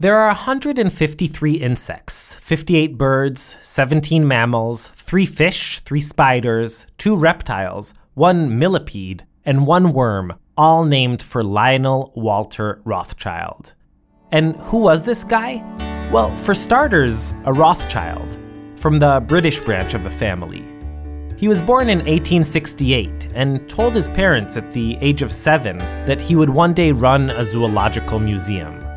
There are 153 insects, 58 birds, 17 mammals, 3 fish, 3 spiders, 2 reptiles, 1 millipede, and 1 worm, all named for Lionel Walter Rothschild. And who was this guy? Well, for starters, a Rothschild, from the British branch of the family. He was born in 1868 and told his parents at the age of seven that he would one day run a zoological museum.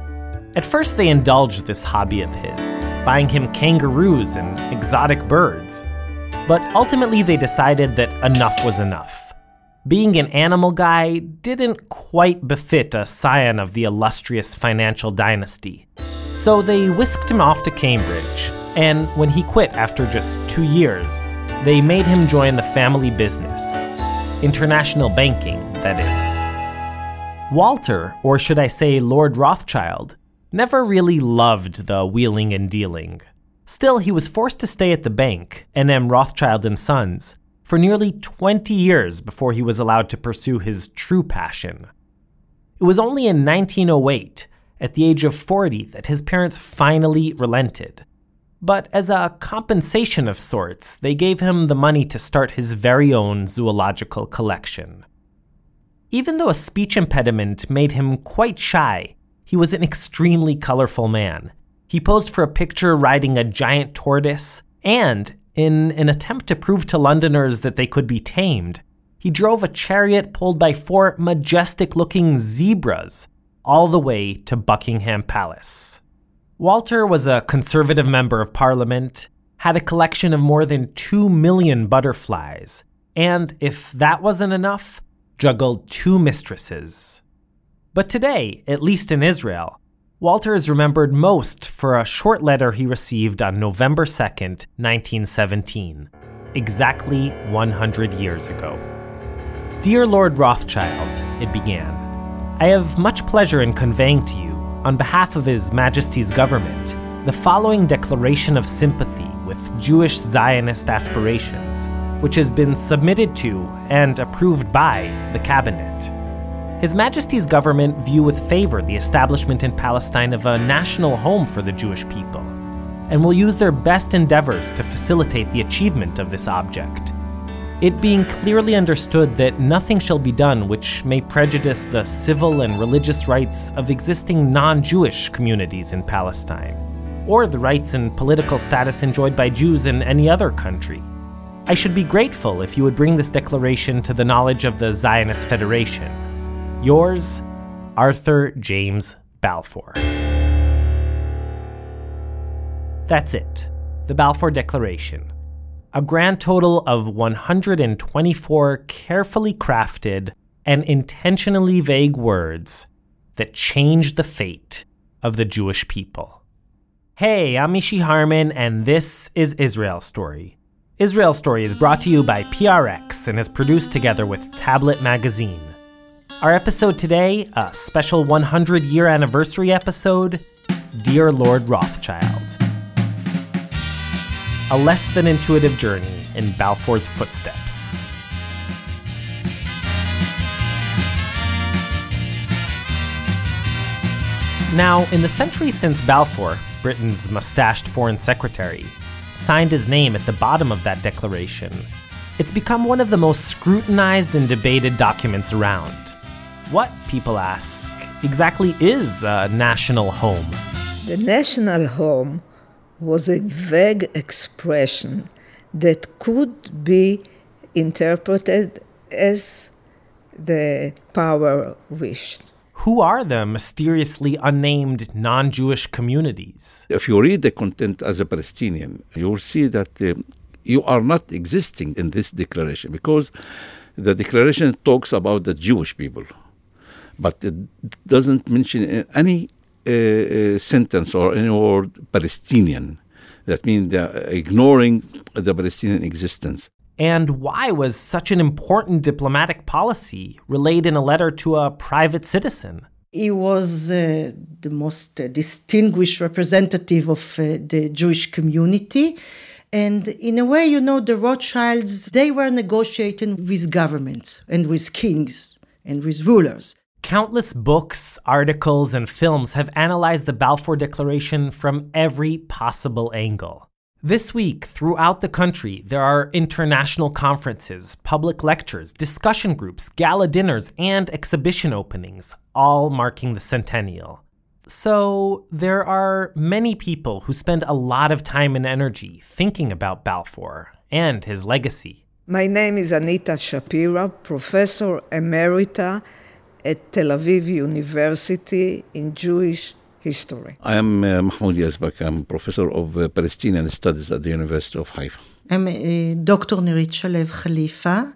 At first, they indulged this hobby of his, buying him kangaroos and exotic birds. But ultimately, they decided that enough was enough. Being an animal guy didn't quite befit a scion of the illustrious financial dynasty. So they whisked him off to Cambridge, and when he quit after just two years, they made him join the family business. International banking, that is. Walter, or should I say Lord Rothschild, never really loved the wheeling and dealing. Still, he was forced to stay at the bank, N.M. Rothschild and Sons, for nearly 20 years before he was allowed to pursue his true passion. It was only in 1908, at the age of 40, that his parents finally relented. But as a compensation of sorts, they gave him the money to start his very own zoological collection. Even though a speech impediment made him quite shy, he was an extremely colorful man. He posed for a picture riding a giant tortoise, and, in an attempt to prove to Londoners that they could be tamed, he drove a chariot pulled by four majestic looking zebras all the way to Buckingham Palace. Walter was a conservative member of parliament, had a collection of more than two million butterflies, and if that wasn't enough, juggled two mistresses. But today, at least in Israel, Walter is remembered most for a short letter he received on November 2nd, 1917, exactly 100 years ago. Dear Lord Rothschild, it began, I have much pleasure in conveying to you, on behalf of His Majesty's government, the following declaration of sympathy with Jewish Zionist aspirations, which has been submitted to and approved by the Cabinet. His Majesty's government view with favor the establishment in Palestine of a national home for the Jewish people, and will use their best endeavors to facilitate the achievement of this object. It being clearly understood that nothing shall be done which may prejudice the civil and religious rights of existing non Jewish communities in Palestine, or the rights and political status enjoyed by Jews in any other country. I should be grateful if you would bring this declaration to the knowledge of the Zionist Federation Yours, Arthur James Balfour. That's it, the Balfour Declaration. A grand total of 124 carefully crafted and intentionally vague words that changed the fate of the Jewish people. Hey, I'm Mishy Harman, and this is Israel Story. Israel Story is brought to you by PRX and is produced together with Tablet Magazine. Our episode today, a special 100 year anniversary episode Dear Lord Rothschild. A less than intuitive journey in Balfour's footsteps. Now, in the century since Balfour, Britain's mustached foreign secretary, signed his name at the bottom of that declaration, it's become one of the most scrutinized and debated documents around. What, people ask, exactly is a national home? The national home was a vague expression that could be interpreted as the power wished. Who are the mysteriously unnamed non Jewish communities? If you read the content as a Palestinian, you will see that uh, you are not existing in this declaration because the declaration talks about the Jewish people but it doesn't mention any uh, uh, sentence or any word Palestinian. That means they're ignoring the Palestinian existence. And why was such an important diplomatic policy relayed in a letter to a private citizen? He was uh, the most uh, distinguished representative of uh, the Jewish community. And in a way, you know, the Rothschilds, they were negotiating with governments and with kings and with rulers. Countless books, articles, and films have analyzed the Balfour Declaration from every possible angle. This week, throughout the country, there are international conferences, public lectures, discussion groups, gala dinners, and exhibition openings, all marking the centennial. So, there are many people who spend a lot of time and energy thinking about Balfour and his legacy. My name is Anita Shapira, Professor Emerita at Tel Aviv University in Jewish history. I am uh, Mahmoud Yazbak. I'm professor of uh, Palestinian studies at the University of Haifa. I'm uh, Dr. Nirit Shalev Khalifa,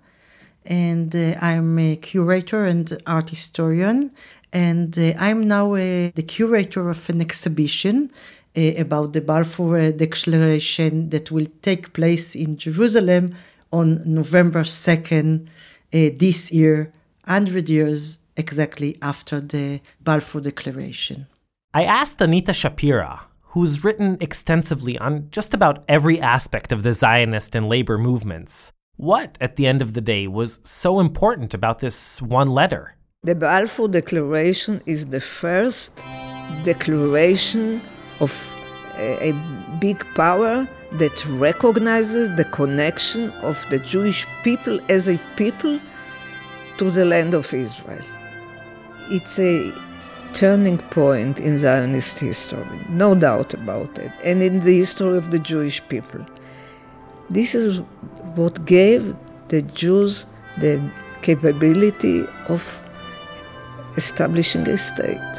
and uh, I'm a curator and art historian. And uh, I'm now uh, the curator of an exhibition about the Balfour Declaration that will take place in Jerusalem on November 2nd this year, 100 years exactly after the Balfour Declaration. I asked Anita Shapira, who's written extensively on just about every aspect of the Zionist and labor movements, what, at the end of the day, was so important about this one letter? The Balfour Declaration is the first declaration of a, a big power that recognizes the connection of the Jewish people as a people to the land of Israel. It's a turning point in Zionist history, no doubt about it, and in the history of the Jewish people. This is what gave the Jews the capability of establishing a state.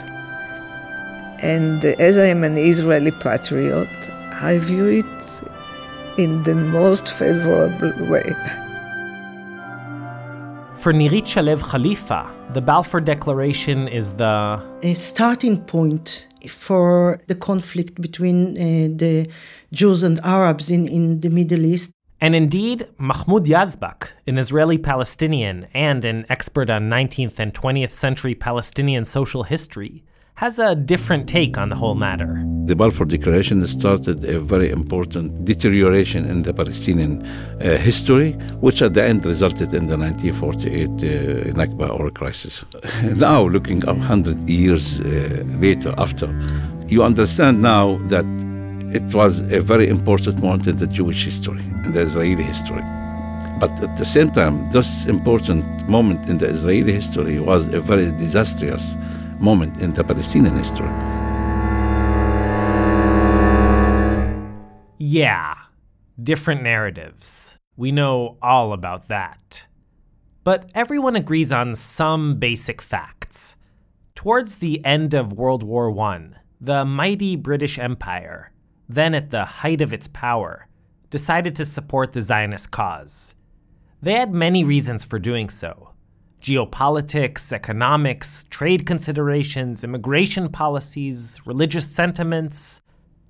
And as I am an Israeli patriot, I view it in the most favorable way. For Nirit Shalev Khalifa, the Balfour Declaration is the a starting point for the conflict between uh, the Jews and Arabs in, in the Middle East. And indeed, Mahmoud Yazbak, an Israeli Palestinian and an expert on 19th and 20th century Palestinian social history, has a different take on the whole matter. The Balfour Declaration started a very important deterioration in the Palestinian uh, history, which at the end resulted in the 1948 uh, Nakba or crisis. now, looking up 100 years uh, later, after, you understand now that it was a very important moment in the Jewish history, in the Israeli history. But at the same time, this important moment in the Israeli history was a very disastrous moment in the Palestinian history. Yeah, different narratives. We know all about that. But everyone agrees on some basic facts. Towards the end of World War I, the mighty British Empire, then at the height of its power, decided to support the Zionist cause. They had many reasons for doing so geopolitics, economics, trade considerations, immigration policies, religious sentiments,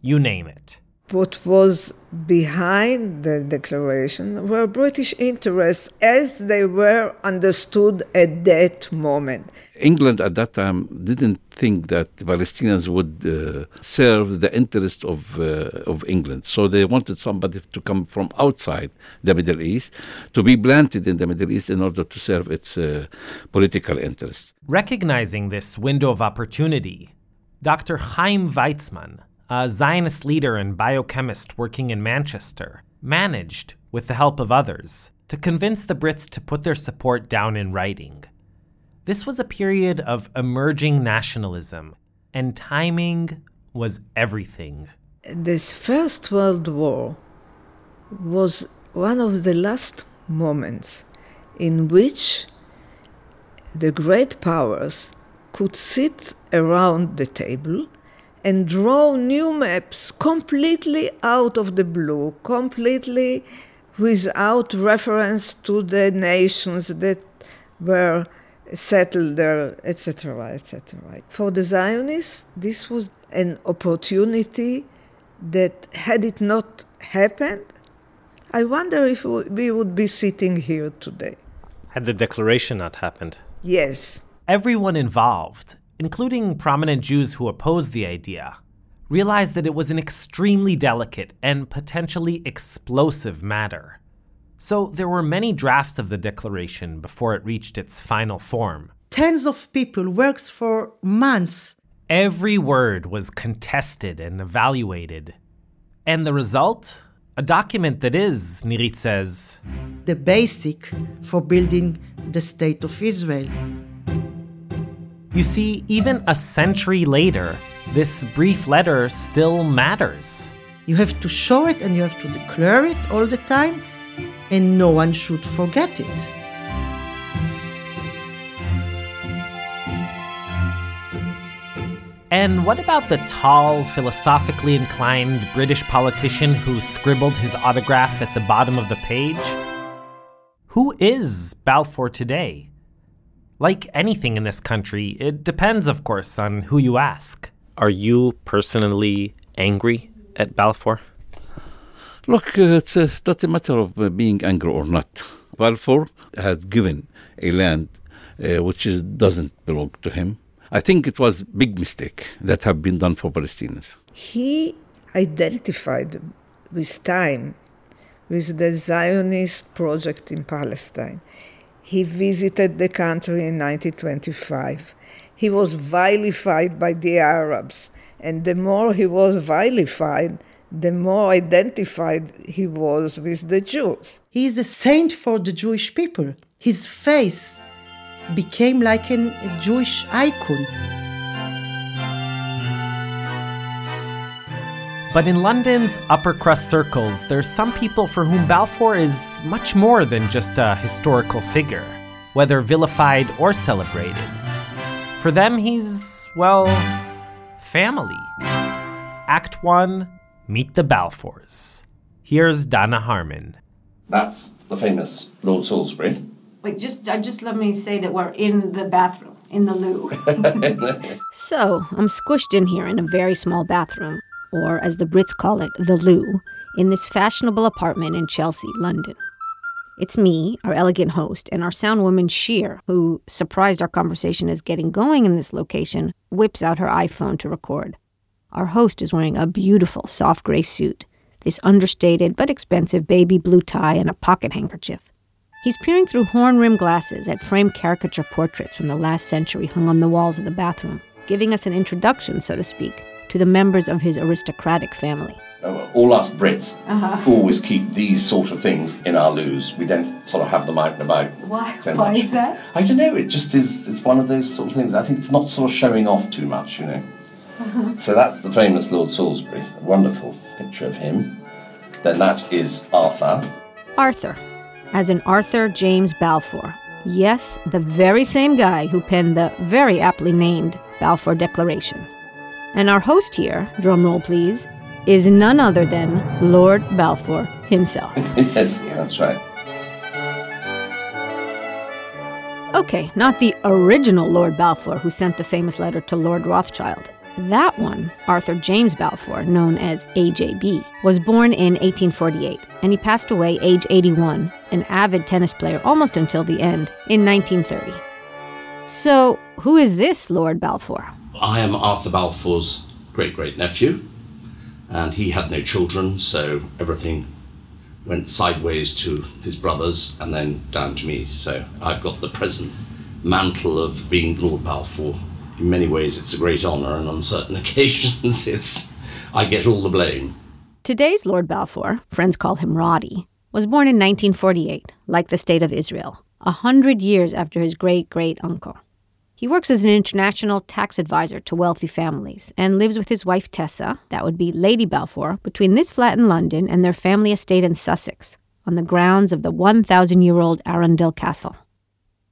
you name it. What was behind the declaration were British interests as they were understood at that moment. England at that time didn't think that the Palestinians would uh, serve the interest of, uh, of England. So they wanted somebody to come from outside the Middle East to be planted in the Middle East in order to serve its uh, political interests. Recognizing this window of opportunity, Dr. Chaim Weizmann, a Zionist leader and biochemist working in Manchester, managed, with the help of others, to convince the Brits to put their support down in writing. This was a period of emerging nationalism, and timing was everything. This First World War was one of the last moments in which the great powers could sit around the table and draw new maps completely out of the blue, completely without reference to the nations that were settled there, etc., etc. For the Zionists, this was an opportunity that, had it not happened, I wonder if we would be sitting here today. Had the declaration not happened? Yes. Everyone involved, including prominent Jews who opposed the idea, realized that it was an extremely delicate and potentially explosive matter. So there were many drafts of the declaration before it reached its final form. tens of people, worked for months. Every word was contested and evaluated. And the result? A document that is, Nirit says, the basic for building the state of Israel. You see, even a century later, this brief letter still matters. You have to show it and you have to declare it all the time, and no one should forget it. And what about the tall, philosophically inclined British politician who scribbled his autograph at the bottom of the page? Who is Balfour today? Like anything in this country, it depends, of course, on who you ask. Are you personally angry at Balfour? Look, uh, it's, uh, it's not a matter of uh, being angry or not. Balfour has given a land uh, which is, doesn't belong to him. I think it was big mistake that have been done for Palestinians. He identified with time with the Zionist project in Palestine. He visited the country in 1925. He was vilified by the Arabs, and the more he was vilified, the more identified he was with the Jews. He is a saint for the Jewish people. His face became like an, a Jewish icon. But in London's upper crust circles, there's some people for whom Balfour is much more than just a historical figure, whether vilified or celebrated. For them, he's, well, family. Act 1 Meet the Balfours. Here's Dana Harman. That's the famous Lord Salisbury. Wait, just uh, just let me say that we're in the bathroom in the loo. so I'm squished in here in a very small bathroom, or as the Brits call it, the loo, in this fashionable apartment in Chelsea, London. It's me, our elegant host, and our sound woman Sheer, who, surprised our conversation is getting going in this location, whips out her iPhone to record. Our host is wearing a beautiful soft gray suit, this understated but expensive baby blue tie, and a pocket handkerchief. He's peering through horn rimmed glasses at framed caricature portraits from the last century hung on the walls of the bathroom, giving us an introduction, so to speak, to the members of his aristocratic family. Uh, All us Brits always keep these sort of things in our loos. We don't sort of have them out and about. Why- so why is that? I don't know. It just is. It's one of those sort of things. I think it's not sort of showing off too much, you know. So that's the famous Lord Salisbury. A wonderful picture of him. Then that is Arthur. Arthur, as in Arthur James Balfour. Yes, the very same guy who penned the very aptly named Balfour Declaration. And our host here, drumroll please, is none other than Lord Balfour himself. yes, that's right. Okay, not the original Lord Balfour who sent the famous letter to Lord Rothschild. That one, Arthur James Balfour, known as AJB, was born in 1848 and he passed away age 81, an avid tennis player almost until the end, in 1930. So, who is this Lord Balfour? I am Arthur Balfour's great great nephew, and he had no children, so everything went sideways to his brothers and then down to me. So I've got the present mantle of being Lord Balfour. In many ways, it's a great honour, and on certain occasions, it's I get all the blame. Today's Lord Balfour, friends call him Roddy, was born in 1948, like the State of Israel, a hundred years after his great great uncle. He works as an international tax advisor to wealthy families and lives with his wife Tessa, that would be Lady Balfour, between this flat in London and their family estate in Sussex, on the grounds of the 1,000 year old Arundel Castle.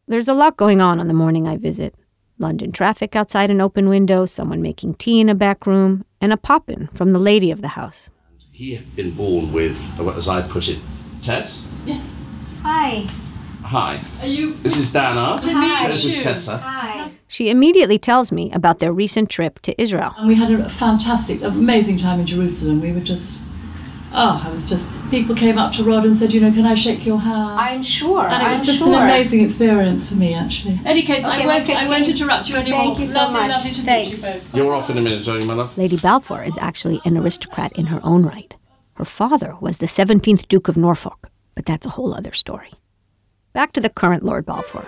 There's a lot going on on the morning I visit. London traffic outside an open window, someone making tea in a back room, and a poppin' from the lady of the house. He had been born with, as I put it, Tess. Yes. Hi. Hi, Are you? this is Dana. Hi. This is Tessa. Hi. She immediately tells me about their recent trip to Israel. And we had a fantastic, amazing time in Jerusalem. We were just, oh, I was just. People came up to Rod and said, you know, can I shake your hand? I'm sure. and it was I'm just sure. an amazing experience for me, actually. Any case, I won't. we'll I won't interrupt you anymore. Thank you so lovely, much. lovely to Thanks. meet you both. You're off in a minute, are you, my love? Lady Balfour is actually an aristocrat in her own right. Her father was the 17th Duke of Norfolk, but that's a whole other story. Back to the current Lord Balfour.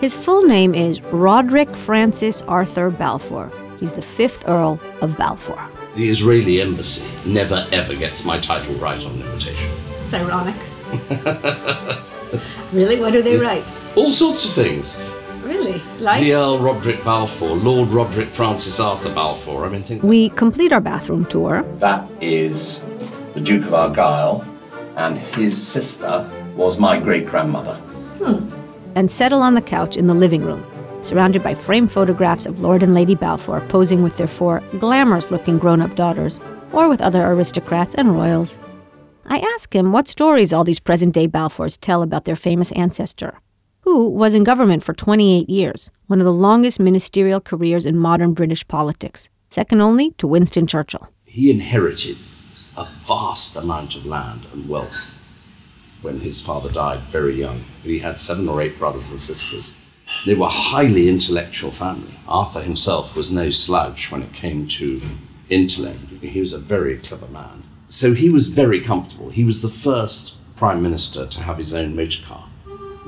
His full name is Roderick Francis Arthur Balfour. He's the fifth Earl of Balfour. The Israeli embassy never ever gets my title right on an invitation. It's ironic. really? What do they write? All sorts of things. Really? Like? The Earl Roderick Balfour, Lord Roderick Francis Arthur Balfour. I mean, things. We complete our bathroom tour. That is the Duke of Argyll, and his sister was my great grandmother. Hmm. And settle on the couch in the living room, surrounded by framed photographs of Lord and Lady Balfour posing with their four glamorous looking grown up daughters, or with other aristocrats and royals. I ask him what stories all these present day Balfours tell about their famous ancestor, who was in government for 28 years, one of the longest ministerial careers in modern British politics, second only to Winston Churchill. He inherited a vast amount of land and wealth when his father died very young. He had seven or eight brothers and sisters. They were a highly intellectual family. Arthur himself was no slouch when it came to intellect. He was a very clever man. So he was very comfortable. He was the first prime minister to have his own motor car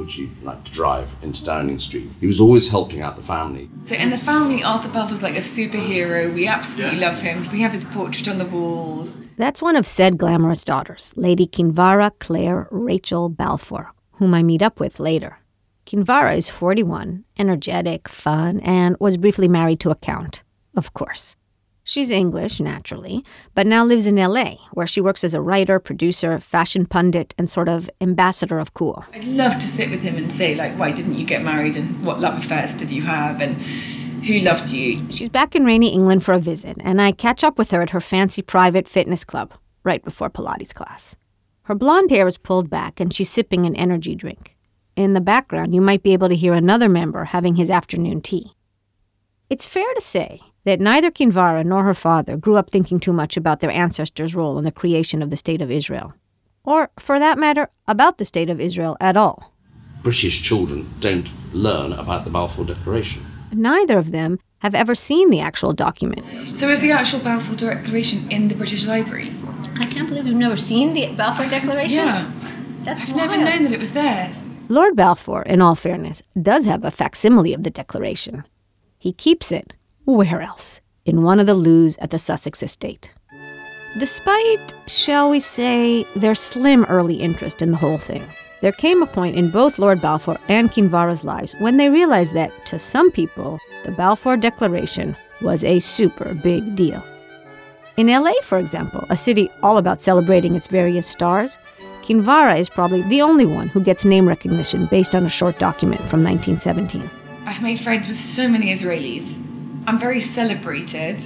which he liked to drive into Downing Street. He was always helping out the family. So in the family, Arthur Balfour's like a superhero. We absolutely yeah. love him. We have his portrait on the walls. That's one of said glamorous daughters, Lady Kinvara Claire Rachel Balfour, whom I meet up with later. Kinvara is 41, energetic, fun, and was briefly married to a count, of course. She's English, naturally, but now lives in LA, where she works as a writer, producer, fashion pundit, and sort of ambassador of cool. I'd love to sit with him and say, like, why didn't you get married and what love affairs did you have and who loved you? She's back in rainy England for a visit, and I catch up with her at her fancy private fitness club right before Pilates class. Her blonde hair is pulled back, and she's sipping an energy drink. In the background, you might be able to hear another member having his afternoon tea. It's fair to say that neither Kinvara nor her father grew up thinking too much about their ancestors' role in the creation of the State of Israel. Or, for that matter, about the State of Israel at all. British children don't learn about the Balfour Declaration. Neither of them have ever seen the actual document. So, is the actual Balfour Declaration in the British Library? I can't believe you've never seen the Balfour Declaration. Yeah. That's I've wild. never known that it was there. Lord Balfour, in all fairness, does have a facsimile of the Declaration. He keeps it where else? In one of the loos at the Sussex estate. Despite, shall we say, their slim early interest in the whole thing, there came a point in both Lord Balfour and Kinvara's lives when they realized that, to some people, the Balfour Declaration was a super big deal. In LA, for example, a city all about celebrating its various stars, Kinvara is probably the only one who gets name recognition based on a short document from 1917. I've made friends with so many Israelis I'm very celebrated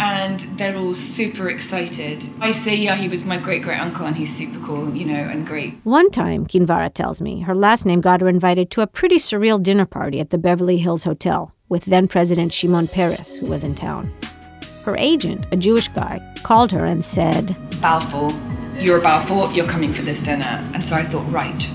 and they're all super excited. I say, yeah, he was my great great uncle and he's super cool, you know, and great. One time, Kinvara tells me, her last name got her invited to a pretty surreal dinner party at the Beverly Hills Hotel with then President Shimon Peres, who was in town. Her agent, a Jewish guy, called her and said, Balfour, you're a Balfour, you're coming for this dinner. And so I thought, right,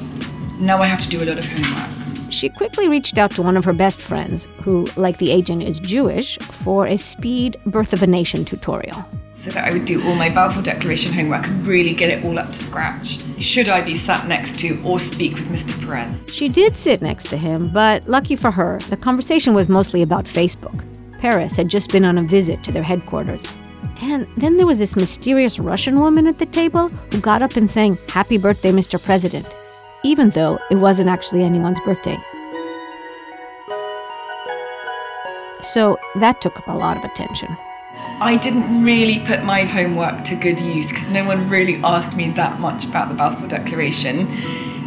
now I have to do a lot of homework. She quickly reached out to one of her best friends, who, like the agent, is Jewish, for a speed Birth of a Nation tutorial. So that I would do all my Balfour Declaration homework and really get it all up to scratch. Should I be sat next to or speak with Mr. Peres? She did sit next to him, but lucky for her, the conversation was mostly about Facebook. Peres had just been on a visit to their headquarters. And then there was this mysterious Russian woman at the table who got up and sang, Happy birthday, Mr. President even though it wasn't actually anyone's birthday. So that took up a lot of attention. I didn't really put my homework to good use because no one really asked me that much about the Balfour Declaration.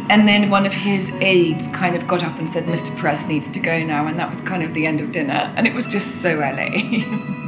And then one of his aides kind of got up and said, Mr. Peres needs to go now. And that was kind of the end of dinner. And it was just so LA.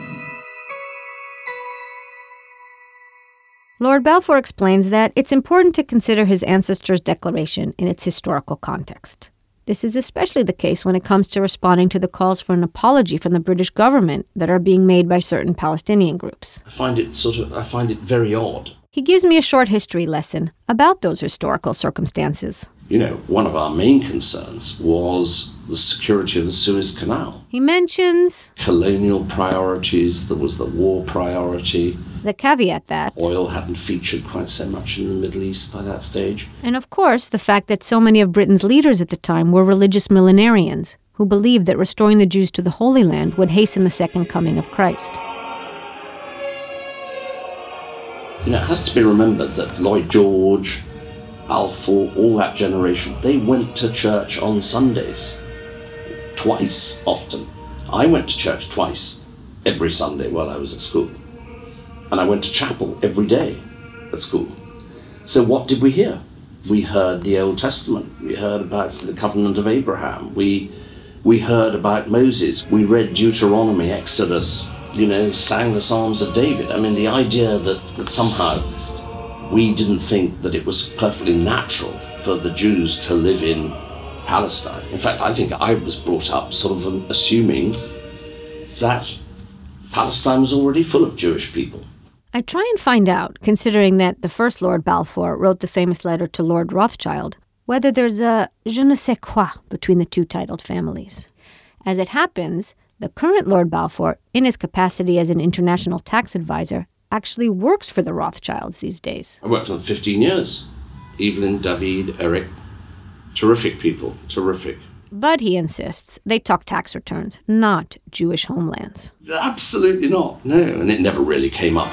Lord Balfour explains that it's important to consider his ancestors' declaration in its historical context. This is especially the case when it comes to responding to the calls for an apology from the British government that are being made by certain Palestinian groups. I find it sort of I find it very odd. He gives me a short history lesson about those historical circumstances. You know, one of our main concerns was the security of the Suez Canal. He mentions colonial priorities, there was the war priority, The caveat that oil hadn't featured quite so much in the Middle East by that stage. And of course, the fact that so many of Britain's leaders at the time were religious millenarians who believed that restoring the Jews to the Holy Land would hasten the second coming of Christ. You know, it has to be remembered that Lloyd George, Balfour, all that generation, they went to church on Sundays. Twice, often. I went to church twice every Sunday while I was at school. And I went to chapel every day at school. So what did we hear? We heard the Old Testament. We heard about the covenant of Abraham. We we heard about Moses. We read Deuteronomy, Exodus, you know, sang the Psalms of David. I mean, the idea that, that somehow we didn't think that it was perfectly natural for the Jews to live in Palestine. In fact, I think I was brought up sort of um, assuming that Palestine was already full of Jewish people. I try and find out, considering that the first Lord Balfour wrote the famous letter to Lord Rothschild, whether there's a je ne sais quoi between the two titled families. As it happens, the current Lord Balfour, in his capacity as an international tax advisor, actually works for the Rothschilds these days. I worked for them 15 years. Evelyn, David, Eric. Terrific people, terrific. But he insists they talk tax returns, not Jewish homelands. Absolutely not, no, and it never really came up.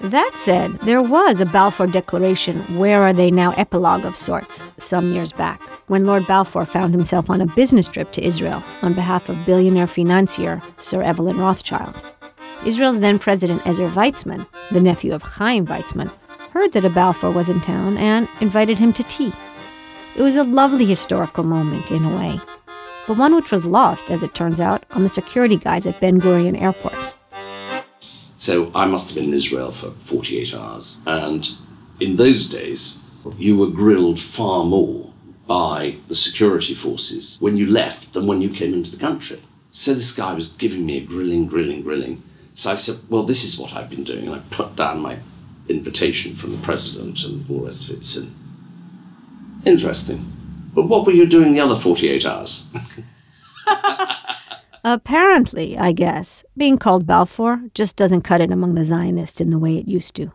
That said, there was a Balfour Declaration, Where Are They Now epilogue of sorts, some years back, when Lord Balfour found himself on a business trip to Israel on behalf of billionaire financier Sir Evelyn Rothschild. Israel's then president Ezer Weizmann, the nephew of Chaim Weizmann, heard that a Balfour was in town and invited him to tea. It was a lovely historical moment, in a way, but one which was lost, as it turns out, on the security guys at Ben Gurion Airport. So I must have been in Israel for 48 hours. And in those days, you were grilled far more by the security forces when you left than when you came into the country. So this guy was giving me a grilling, grilling, grilling. So I said, Well, this is what I've been doing. And I put down my invitation from the president and all the rest of it. Interesting. But what were you doing the other 48 hours? Apparently, I guess, being called Balfour just doesn't cut it among the Zionists in the way it used to.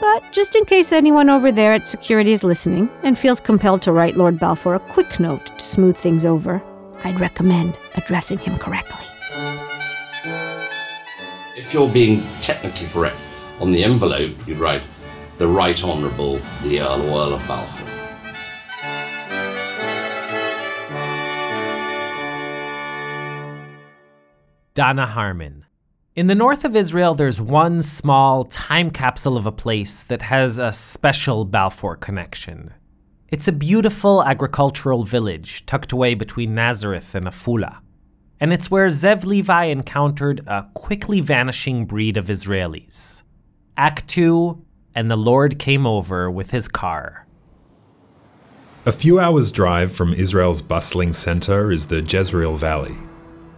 But just in case anyone over there at security is listening and feels compelled to write Lord Balfour a quick note to smooth things over, I'd recommend addressing him correctly. If you're being technically correct on the envelope, you'd write the Right Honourable the Earl or Earl of Balfour. Dana Harman. In the north of Israel, there's one small time capsule of a place that has a special Balfour connection. It's a beautiful agricultural village tucked away between Nazareth and Afula. And it's where Zev Levi encountered a quickly vanishing breed of Israelis. Act 2 And the Lord came over with his car. A few hours' drive from Israel's bustling center is the Jezreel Valley,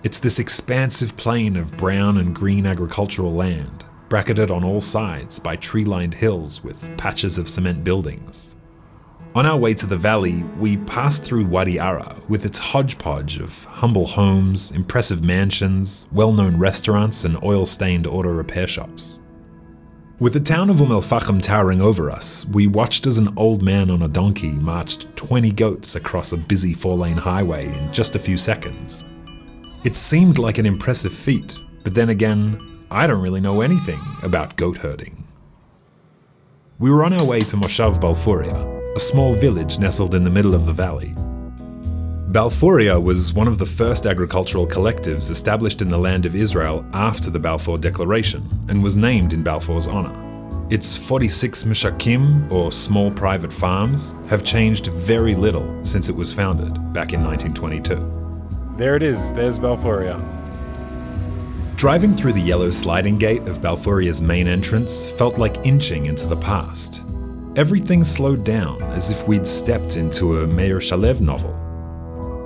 it's this expansive plain of brown and green agricultural land, bracketed on all sides by tree lined hills with patches of cement buildings. On our way to the valley, we passed through Wadi Ara with its hodgepodge of humble homes, impressive mansions, well known restaurants, and oil stained auto repair shops. With the town of Umm el Fahim towering over us, we watched as an old man on a donkey marched 20 goats across a busy four lane highway in just a few seconds. It seemed like an impressive feat, but then again, I don't really know anything about goat herding. We were on our way to Moshav Balfouria, a small village nestled in the middle of the valley. Balfouria was one of the first agricultural collectives established in the land of Israel after the Balfour Declaration and was named in Balfour's honor. Its 46 mishakim, or small private farms, have changed very little since it was founded back in 1922. There it is, there's Balfouria. Driving through the yellow sliding gate of Balfouria's main entrance felt like inching into the past. Everything slowed down as if we'd stepped into a Meir Shalev novel.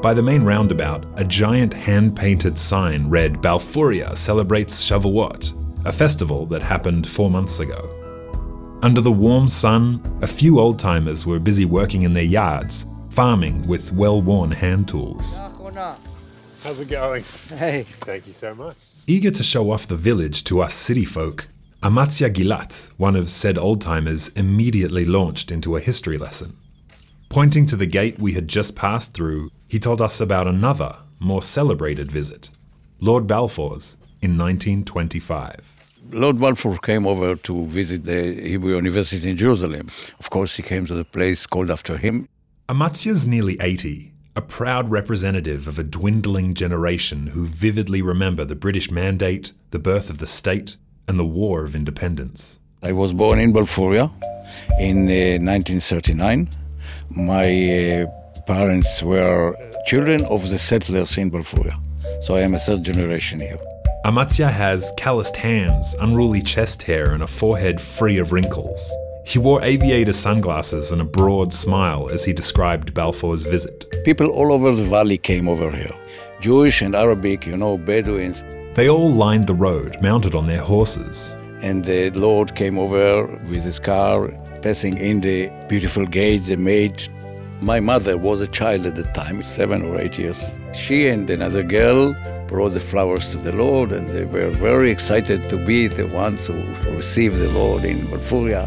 By the main roundabout, a giant hand painted sign read Balfouria celebrates Shavuot, a festival that happened four months ago. Under the warm sun, a few old timers were busy working in their yards, farming with well worn hand tools. How's it going? Hey. Thank you so much. Eager to show off the village to us city folk, Amatzia Gilat, one of said old timers, immediately launched into a history lesson. Pointing to the gate we had just passed through, he told us about another, more celebrated visit Lord Balfour's in 1925. Lord Balfour came over to visit the Hebrew University in Jerusalem. Of course, he came to the place called after him. Amatzia's nearly 80, a proud representative of a dwindling generation who vividly remember the British Mandate, the birth of the state, and the War of Independence. I was born in Balfouria in uh, 1939. My uh, parents were children of the settlers in Balfouria, so I am a third generation here. Amatzia has calloused hands, unruly chest hair, and a forehead free of wrinkles. He wore aviator sunglasses and a broad smile as he described Balfour's visit. People all over the valley came over here Jewish and Arabic, you know, Bedouins. They all lined the road, mounted on their horses. And the Lord came over with his car, passing in the beautiful gate they made. My mother was a child at the time, seven or eight years. She and another girl brought the flowers to the Lord, and they were very excited to be the ones who received the Lord in Balfouria.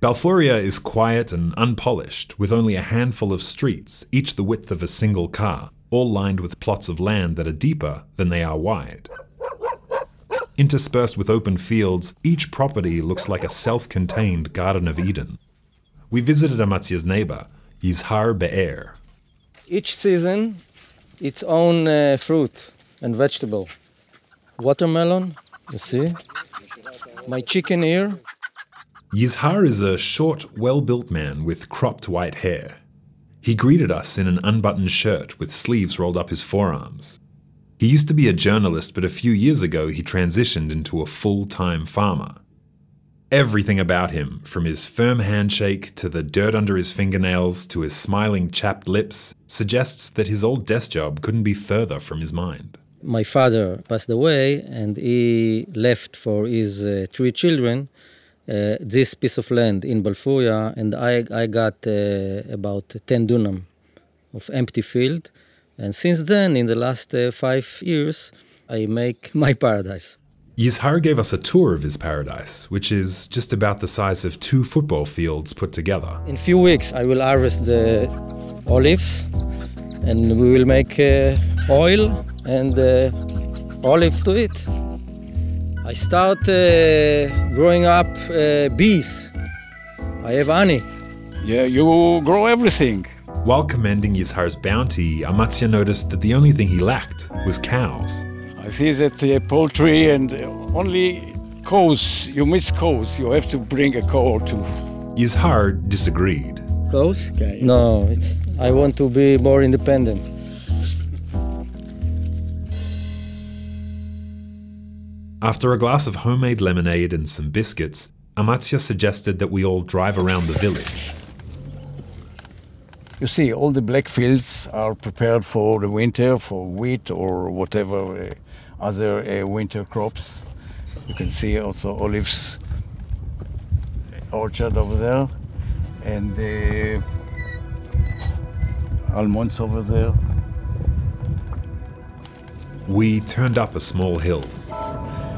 Balfouria is quiet and unpolished, with only a handful of streets, each the width of a single car, all lined with plots of land that are deeper than they are wide. Interspersed with open fields, each property looks like a self contained Garden of Eden. We visited Amatzia's neighbor, Yizhar Be'er. Each season, its own uh, fruit and vegetable. Watermelon, you see? My chicken here. Yizhar is a short, well built man with cropped white hair. He greeted us in an unbuttoned shirt with sleeves rolled up his forearms. He used to be a journalist, but a few years ago he transitioned into a full time farmer. Everything about him, from his firm handshake to the dirt under his fingernails to his smiling chapped lips, suggests that his old desk job couldn't be further from his mind. My father passed away and he left for his uh, three children uh, this piece of land in Balfouria, and I, I got uh, about 10 dunam of empty field. And since then, in the last uh, five years, I make my paradise. Yizhar gave us a tour of his paradise, which is just about the size of two football fields put together. In few weeks, I will harvest the olives, and we will make uh, oil and uh, olives to eat. I start uh, growing up uh, bees. I have honey. Yeah, you grow everything. While commending Yizhar's bounty, Amatzia noticed that the only thing he lacked was cows. I visit uh, poultry and only cows. You miss cows. You have to bring a cow or two. Yizhar disagreed. Cows? Okay. No, it's, I want to be more independent. After a glass of homemade lemonade and some biscuits, Amatzia suggested that we all drive around the village. You see, all the black fields are prepared for the winter, for wheat or whatever uh, other uh, winter crops. You can see also olives orchard over there, and the almonds over there. We turned up a small hill.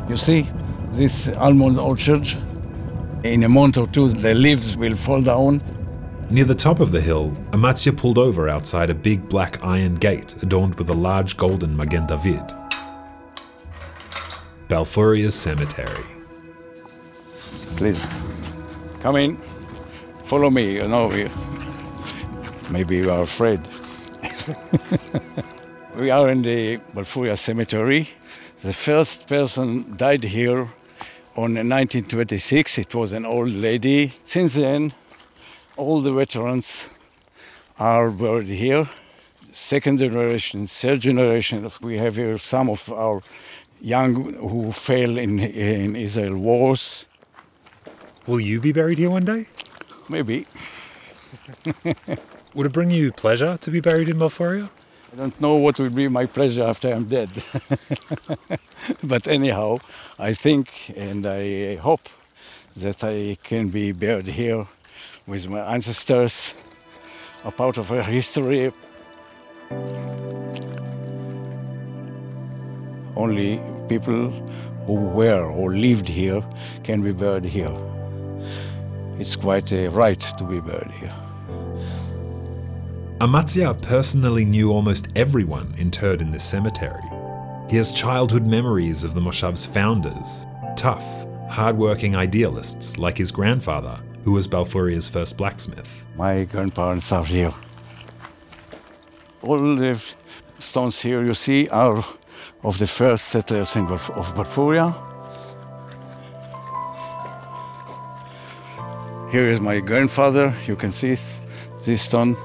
You see, this almond orchard, in a month or two, the leaves will fall down. Near the top of the hill, Amatzia pulled over outside a big black iron gate adorned with a large golden Magen David. Balfouria's cemetery. Please, come in. Follow me, you know. we, Maybe you are afraid. we are in the Balfouria cemetery. The first person died here on 1926. It was an old lady. Since then, all the veterans are buried here. Second generation, third generation. We have here some of our young who fell in, in Israel wars. Will you be buried here one day? Maybe. Would it bring you pleasure to be buried in Balfouria? I don't know what will be my pleasure after I'm dead. but anyhow, I think and I hope that I can be buried here with my ancestors, a part of our history. Only people who were or lived here can be buried here. It's quite a right to be buried here. Amatzia personally knew almost everyone interred in this cemetery. He has childhood memories of the Moshav's founders, tough, hard-working idealists like his grandfather, who was Balfouria's first blacksmith. My grandparents are here. All the stones here you see are of the first settlers uh, in Balf- of Balfouria. Here is my grandfather. You can see this stone.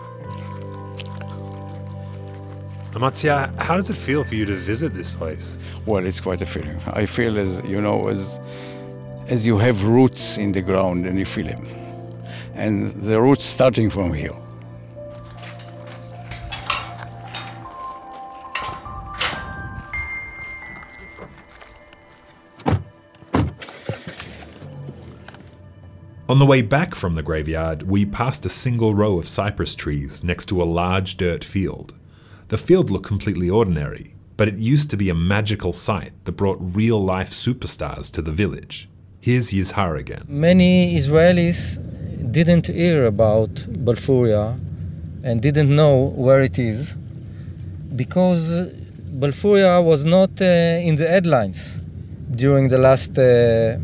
Amatzia, how does it feel for you to visit this place? Well, it's quite a feeling. I feel as you know, as as you have roots in the ground and you feel them, and the roots starting from here. On the way back from the graveyard, we passed a single row of cypress trees next to a large dirt field. The field looked completely ordinary, but it used to be a magical site that brought real life superstars to the village. Here's Yizhar again. Many Israelis didn't hear about Balfouria and didn't know where it is because Balfouria was not uh, in the headlines during the last uh,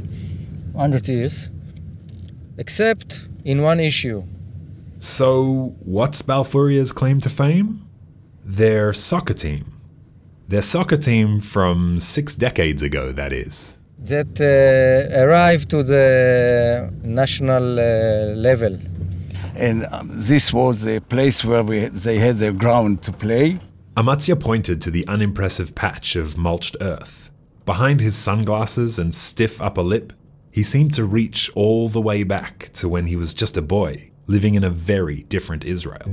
100 years, except in one issue. So, what's Balfouria's claim to fame? Their soccer team. Their soccer team from six decades ago, that is. That uh, arrived to the national uh, level. And um, this was the place where we, they had their ground to play. Amatzia pointed to the unimpressive patch of mulched earth. Behind his sunglasses and stiff upper lip, he seemed to reach all the way back to when he was just a boy, living in a very different Israel.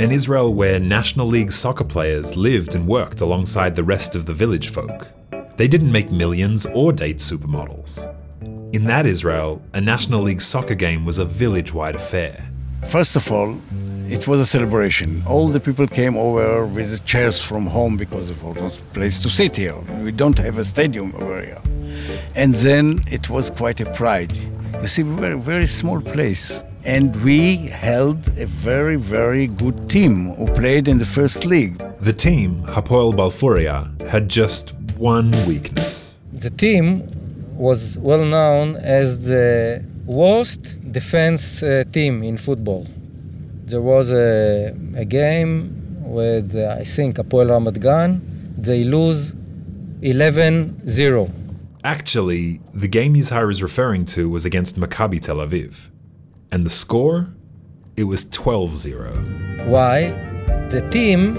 An Israel where National League soccer players lived and worked alongside the rest of the village folk. They didn't make millions or date supermodels. In that Israel, a National League soccer game was a village wide affair. First of all, it was a celebration. All the people came over with chairs from home because it was a place to sit here. We don't have a stadium over here. And then it was quite a pride. You see, we were a very small place. And we held a very, very good team who played in the first league. The team, Hapoel Balfouria, had just one weakness. The team was well known as the worst defense uh, team in football. There was a, a game with, uh, I think, Apoel Ramat Gan. They lose 11 0. Actually, the game Yizhar is referring to was against Maccabi Tel Aviv. And the score? It was 12 0. Why? The team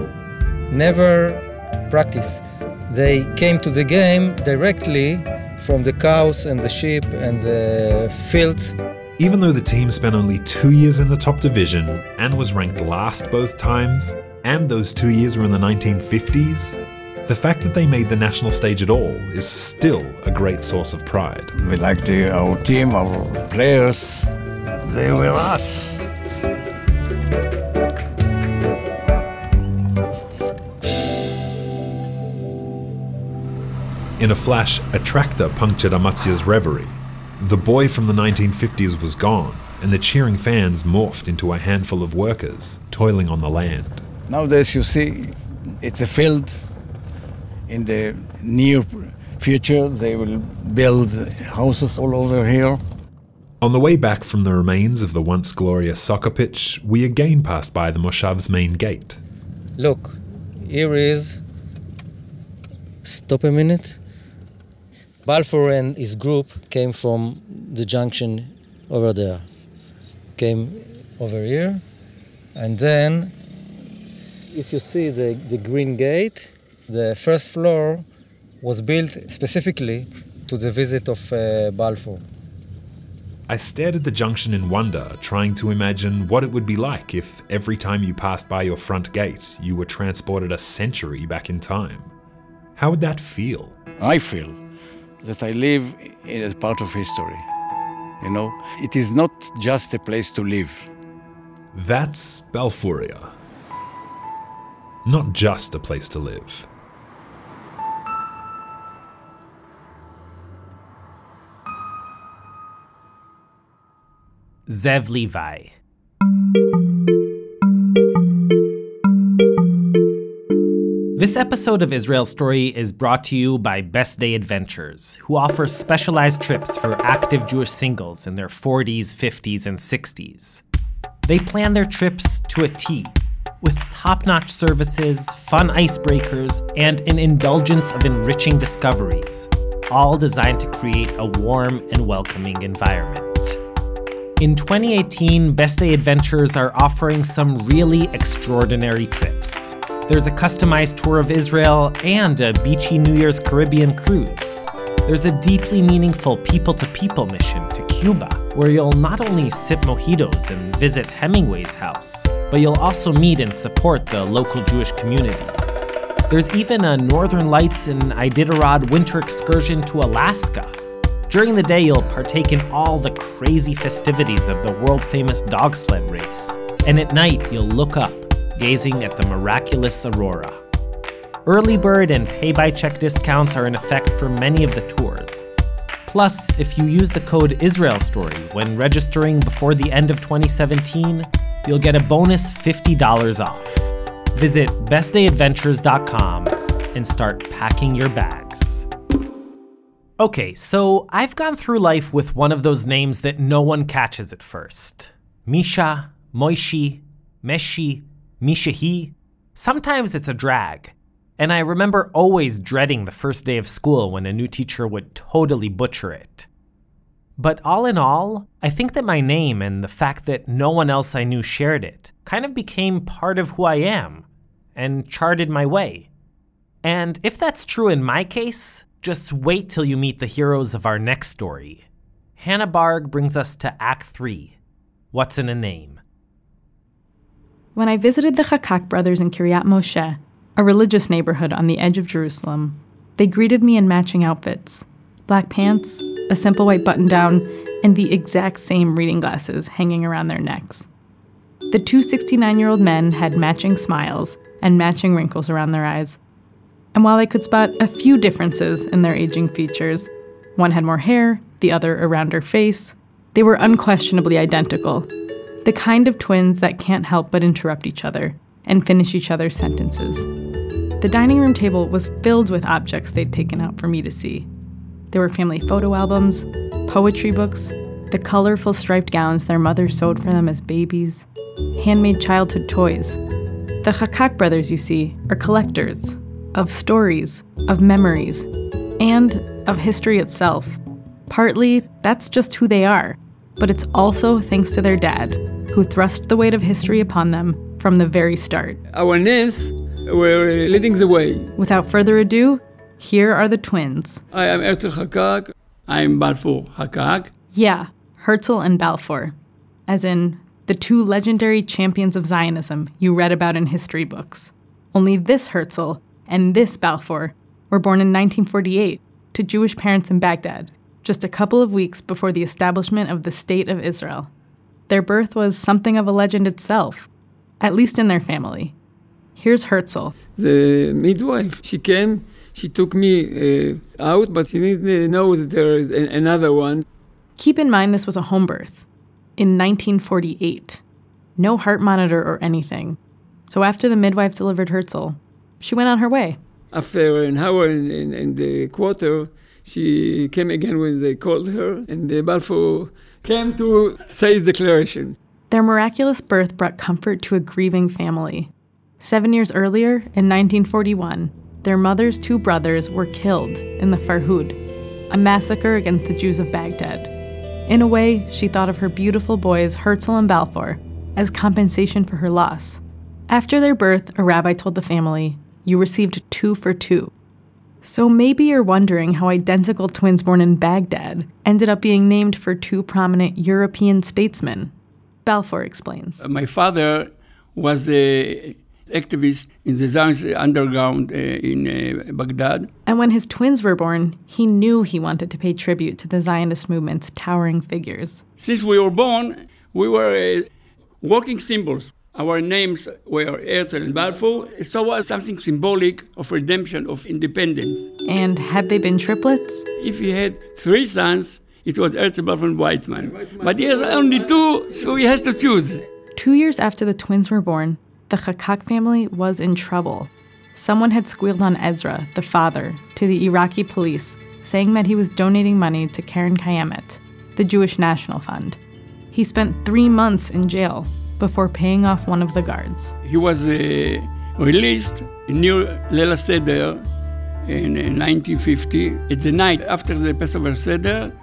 never practiced. They came to the game directly from the cows and the sheep and the fields. Even though the team spent only two years in the top division and was ranked last both times, and those two years were in the 1950s, the fact that they made the national stage at all is still a great source of pride. We liked the, our team, our players. They were us. In a flash, a tractor punctured Amatzia's reverie. The boy from the 1950s was gone, and the cheering fans morphed into a handful of workers toiling on the land. Nowadays, you see, it's a field. In the near future, they will build houses all over here. On the way back from the remains of the once glorious soccer pitch, we again passed by the Moshav's main gate. Look, here is. Stop a minute. Balfour and his group came from the junction over there. Came over here, and then, if you see the, the green gate, the first floor was built specifically to the visit of uh, Balfour. I stared at the junction in wonder, trying to imagine what it would be like if every time you passed by your front gate, you were transported a century back in time. How would that feel? I feel that I live in as part of history. You know, it is not just a place to live. That's Balfouria. not just a place to live. Zev Levi. This episode of Israel Story is brought to you by Best Day Adventures, who offers specialized trips for active Jewish singles in their 40s, 50s, and 60s. They plan their trips to a T, with top notch services, fun icebreakers, and an indulgence of enriching discoveries, all designed to create a warm and welcoming environment. In 2018, Best Day Adventures are offering some really extraordinary trips. There's a customized tour of Israel and a beachy New Year's Caribbean cruise. There's a deeply meaningful people to people mission to Cuba, where you'll not only sip mojitos and visit Hemingway's house, but you'll also meet and support the local Jewish community. There's even a Northern Lights and Iditarod winter excursion to Alaska. During the day, you'll partake in all the crazy festivities of the world famous dog sled race. And at night, you'll look up, gazing at the miraculous aurora. Early bird and pay by check discounts are in effect for many of the tours. Plus, if you use the code Israel Story when registering before the end of 2017, you'll get a bonus $50 off. Visit bestdayadventures.com and start packing your bags. Okay, so I've gone through life with one of those names that no one catches at first Misha, Moishi, Meshi, Mishahi. Sometimes it's a drag. And I remember always dreading the first day of school when a new teacher would totally butcher it. But all in all, I think that my name and the fact that no one else I knew shared it kind of became part of who I am and charted my way. And if that's true in my case, just wait till you meet the heroes of our next story. Hannah Barg brings us to Act 3 What's in a Name? When I visited the Chakak brothers in Kiryat Moshe, a religious neighborhood on the edge of Jerusalem, they greeted me in matching outfits black pants, a simple white button down, and the exact same reading glasses hanging around their necks. The two 69 year old men had matching smiles and matching wrinkles around their eyes. And while I could spot a few differences in their aging features, one had more hair, the other a rounder face, they were unquestionably identical. The kind of twins that can't help but interrupt each other and finish each other's sentences. The dining room table was filled with objects they'd taken out for me to see. There were family photo albums, poetry books, the colorful striped gowns their mother sewed for them as babies, handmade childhood toys. The Chakak brothers, you see, are collectors of stories, of memories, and of history itself. Partly, that's just who they are, but it's also thanks to their dad, who thrust the weight of history upon them from the very start. Our names were leading the way. Without further ado, here are the twins. I am Herzl Chakak. I'm Balfour Chakak. Yeah, Herzl and Balfour. As in, the two legendary champions of Zionism you read about in history books. Only this Herzl and this Balfour were born in 1948 to Jewish parents in Baghdad, just a couple of weeks before the establishment of the State of Israel. Their birth was something of a legend itself, at least in their family. Here's Herzl. The midwife, she came, she took me uh, out, but she didn't know that there is a- another one. Keep in mind this was a home birth in 1948. No heart monitor or anything. So after the midwife delivered Herzl, she went on her way. After an hour in, in, in the quarter, she came again when they called her, and the Balfour came to say his declaration. Their miraculous birth brought comfort to a grieving family. Seven years earlier, in 1941, their mother's two brothers were killed in the Farhud, a massacre against the Jews of Baghdad. In a way, she thought of her beautiful boys, Herzl and Balfour, as compensation for her loss. After their birth, a rabbi told the family, You received two for two. So maybe you're wondering how identical twins born in Baghdad ended up being named for two prominent European statesmen. Balfour explains. My father was a activist in the Zionist underground uh, in uh, Baghdad. And when his twins were born, he knew he wanted to pay tribute to the Zionist movement's towering figures. Since we were born, we were uh, walking symbols. Our names were Herzl and Balfour. So it was something symbolic of redemption, of independence. And had they been triplets? If he had three sons, it was Herzl, Balfour, and Weizmann. But he has only two, so he has to choose. Two years after the twins were born, the Chakak family was in trouble. Someone had squealed on Ezra, the father, to the Iraqi police, saying that he was donating money to Keren Kayemet, the Jewish National Fund. He spent three months in jail before paying off one of the guards. He was uh, released near Lela Seder in uh, 1950. It's the night after the Passover Seder.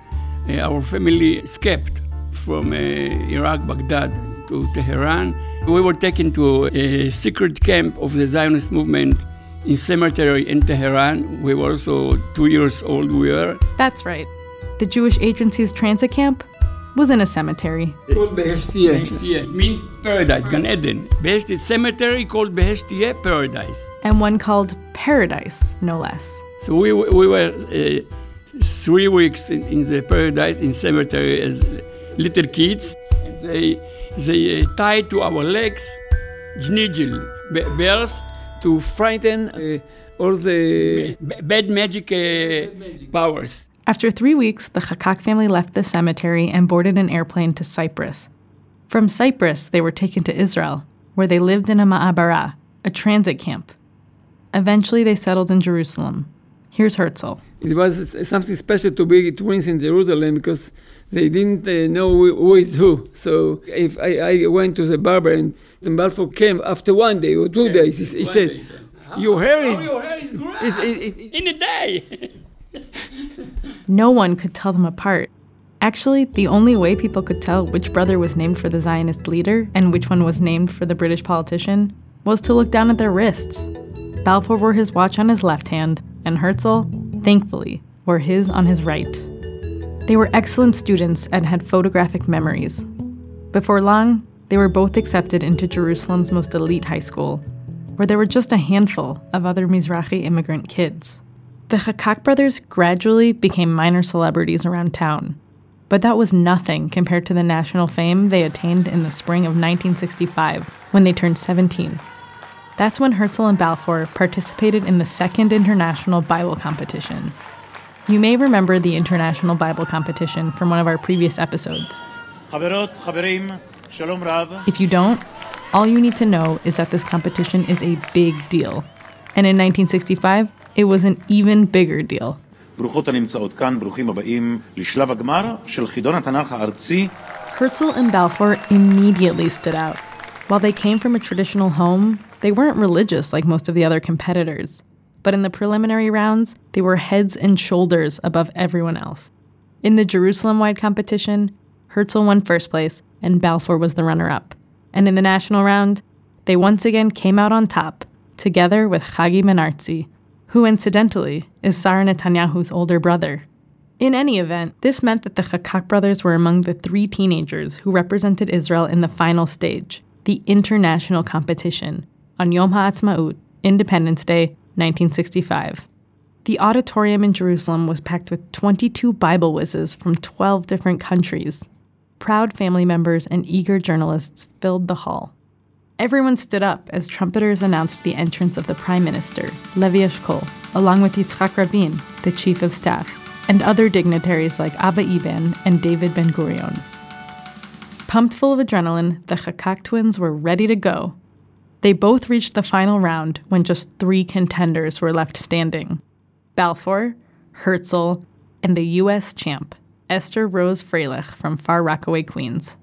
Uh, our family escaped from uh, Iraq, Baghdad, to Tehran. We were taken to a secret camp of the Zionist movement in cemetery in Tehran. We were also two years old. We were. That's right. The Jewish Agency's transit camp was in a cemetery. Called Beheshtieh. means paradise, Gan Eden. Behesht cemetery called Beheshtieh, paradise. And one called Paradise, no less. So we, we were uh, three weeks in, in, the paradise in cemetery as little kids. They, they uh, tied to our legs jnigel, bells to frighten uh, all the bad magic, uh, magic powers. After three weeks, the Chakak family left the cemetery and boarded an airplane to Cyprus. From Cyprus, they were taken to Israel, where they lived in a ma'abara, a transit camp. Eventually, they settled in Jerusalem. Here's Herzl. It was something special to be twins in Jerusalem because they didn't uh, know who is who. So if I, I, went to the barber and the Balfour came after one day or two yeah, days, he, he said, day, "Your hair is, oh, your hair is, is, is, is in a day." no one could tell them apart. Actually, the only way people could tell which brother was named for the Zionist leader and which one was named for the British politician was to look down at their wrists. Balfour wore his watch on his left hand, and Herzl, thankfully, wore his on his right. They were excellent students and had photographic memories. Before long, they were both accepted into Jerusalem's most elite high school, where there were just a handful of other Mizrahi immigrant kids. The Chakak brothers gradually became minor celebrities around town, but that was nothing compared to the national fame they attained in the spring of 1965 when they turned 17. That's when Herzl and Balfour participated in the second international Bible competition. You may remember the international Bible competition from one of our previous episodes. If you don't, all you need to know is that this competition is a big deal. And in 1965, it was an even bigger deal. Herzl and Balfour immediately stood out. While they came from a traditional home, they weren't religious like most of the other competitors. But in the preliminary rounds, they were heads and shoulders above everyone else. In the Jerusalem wide competition, Herzl won first place and Balfour was the runner up. And in the national round, they once again came out on top, together with Chagi Ben-Artzi, who incidentally is Sarah Netanyahu's older brother. In any event, this meant that the Chakak brothers were among the three teenagers who represented Israel in the final stage, the international competition, on Yom HaAtzmaut, Independence Day, 1965. The auditorium in Jerusalem was packed with 22 Bible whizzes from 12 different countries. Proud family members and eager journalists filled the hall. Everyone stood up as trumpeters announced the entrance of the Prime Minister, Levi Eshkol, along with Yitzhak Rabin, the Chief of Staff, and other dignitaries like Abba Eban and David Ben Gurion. Pumped full of adrenaline, the Chakak twins were ready to go. They both reached the final round when just three contenders were left standing Balfour, Herzl, and the U.S. champ, Esther Rose Freilich from Far Rockaway, Queens.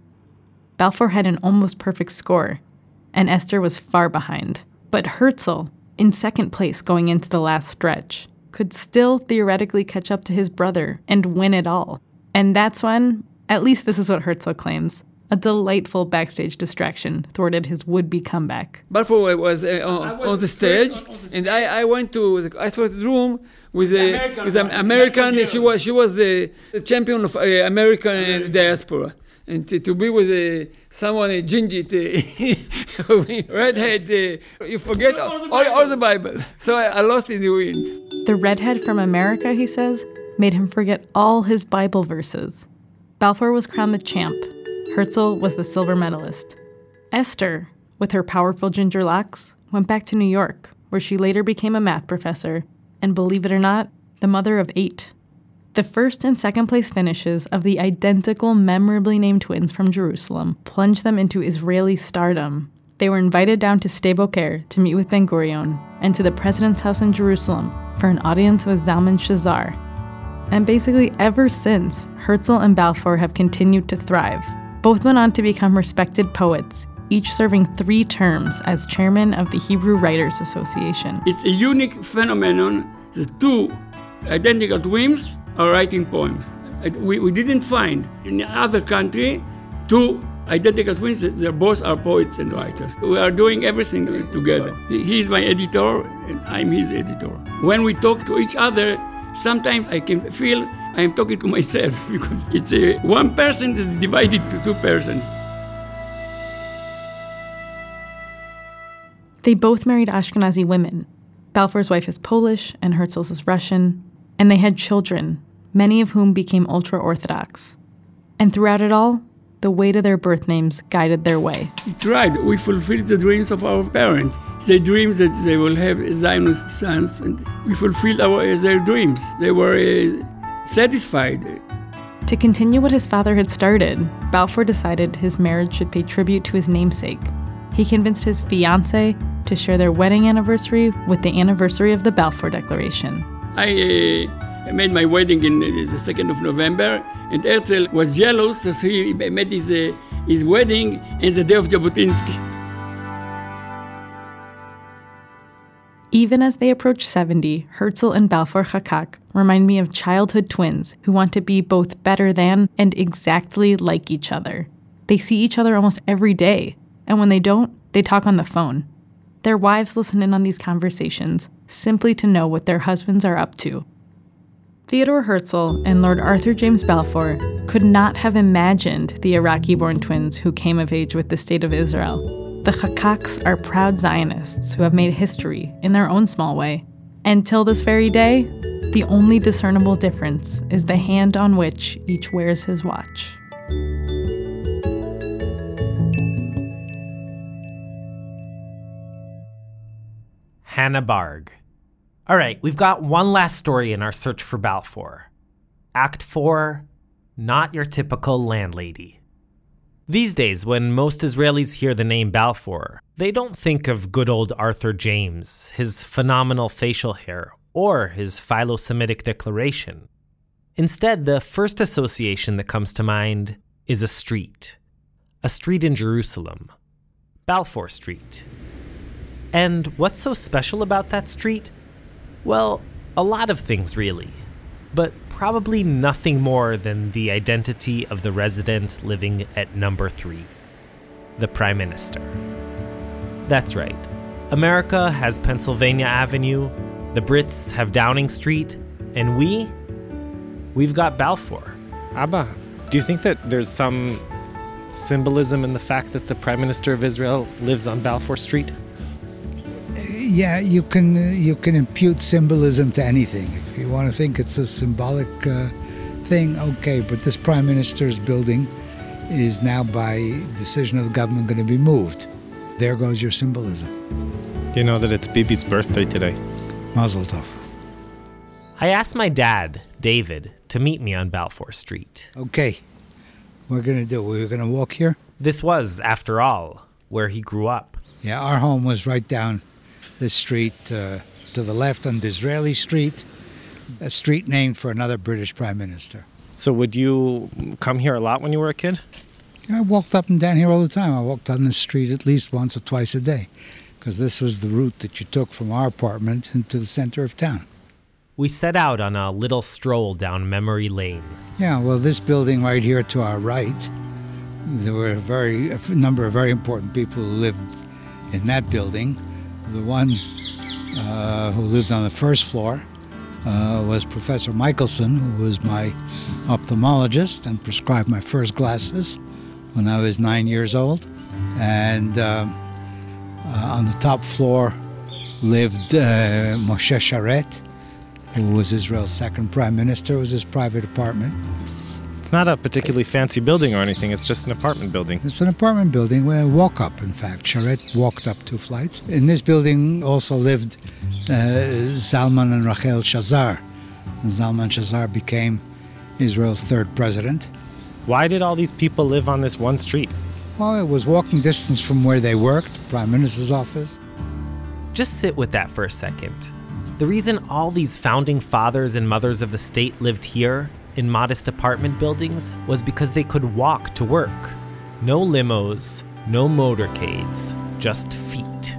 Balfour had an almost perfect score, and Esther was far behind. But Herzl, in second place going into the last stretch, could still theoretically catch up to his brother and win it all. And that's when, at least this is what Herzl claims, a delightful backstage distraction thwarted his would-be comeback. Balfour was, uh, on, was on, the stage, on, the and I, I went to the isolated room with a American, with an American. American she was she was the, the champion of uh, American, American diaspora and to, to be with uh, someone a ginger, redhead, uh, you forget all, all, all, the Bible. So I, I lost in the winds. The redhead from America, he says, made him forget all his Bible verses. Balfour was crowned the champ. Herzl was the silver medalist. Esther, with her powerful ginger locks, went back to New York, where she later became a math professor, and believe it or not, the mother of eight. The first and second place finishes of the identical, memorably named twins from Jerusalem plunged them into Israeli stardom. They were invited down to Sde Boker to meet with Ben Gurion and to the president's house in Jerusalem for an audience with Zalman Shazar. And basically, ever since, Herzl and Balfour have continued to thrive. Both went on to become respected poets, each serving three terms as chairman of the Hebrew Writers Association. It's a unique phenomenon. The two identical twins are writing poems. We, we didn't find in other country two identical twins. They both are poets and writers. We are doing everything together. He is my editor and I'm his editor. When we talk to each other, sometimes I can feel I am talking to myself because it's a one person is divided to two persons. They both married Ashkenazi women. Balfour's wife is Polish and Herzl's is Russian, and they had children, many of whom became ultra Orthodox. And throughout it all, the weight of their birth names guided their way. It's right. We fulfilled the dreams of our parents. They dreamed that they will have Zionist sons, and we fulfilled our, their dreams. They were uh, satisfied. To continue what his father had started, Balfour decided his marriage should pay tribute to his namesake. He convinced his fiancee to share their wedding anniversary with the anniversary of the Balfour Declaration. I uh, made my wedding in uh, the 2nd of November, and Herzl was jealous as he made his, uh, his wedding in the day of Jabotinsky. Even as they approach 70, Herzl and Balfour Chakak remind me of childhood twins who want to be both better than and exactly like each other. They see each other almost every day, and when they don't, they talk on the phone. Their wives listen in on these conversations simply to know what their husbands are up to. Theodore Herzl and Lord Arthur James Balfour could not have imagined the Iraqi born twins who came of age with the State of Israel. The Chakaks are proud Zionists who have made history in their own small way. And till this very day, the only discernible difference is the hand on which each wears his watch. Hannah Barg. All right, we've got one last story in our search for Balfour. Act 4 Not Your Typical Landlady. These days, when most Israelis hear the name Balfour, they don't think of good old Arthur James, his phenomenal facial hair, or his Philo Semitic declaration. Instead, the first association that comes to mind is a street. A street in Jerusalem. Balfour Street. And what's so special about that street? Well, a lot of things, really. But probably nothing more than the identity of the resident living at number three the Prime Minister. That's right. America has Pennsylvania Avenue, the Brits have Downing Street, and we? We've got Balfour. Abba, do you think that there's some symbolism in the fact that the Prime Minister of Israel lives on Balfour Street? Yeah, you can you can impute symbolism to anything. If you want to think it's a symbolic uh, thing, okay. But this prime minister's building is now, by decision of the government, going to be moved. There goes your symbolism. You know that it's Bibi's birthday today. Mazel tov. I asked my dad, David, to meet me on Balfour Street. Okay, we're going to do. We're going to walk here. This was, after all, where he grew up. Yeah, our home was right down this street uh, to the left on Disraeli Street, a street named for another British prime minister. So, would you come here a lot when you were a kid? I walked up and down here all the time. I walked on this street at least once or twice a day because this was the route that you took from our apartment into the center of town. We set out on a little stroll down memory lane. Yeah, well, this building right here to our right, there were a very a number of very important people who lived in that building. The one uh, who lived on the first floor uh, was Professor Michaelson, who was my ophthalmologist and prescribed my first glasses when I was nine years old. And uh on the top floor lived uh, Moshe Sharet, who was Israel's second prime minister. It was his private apartment. It's not a particularly fancy building or anything, it's just an apartment building. It's an apartment building where I walk up, in fact. Sharet walked up two flights. In this building also lived uh, Zalman and Rachel Shazar. Zalman Shazar became Israel's third president. Why did all these people live on this one street? Well, it was walking distance from where they worked, Prime Minister's office. Just sit with that for a second. The reason all these founding fathers and mothers of the state lived here, in modest apartment buildings, was because they could walk to work. No limos, no motorcades, just feet.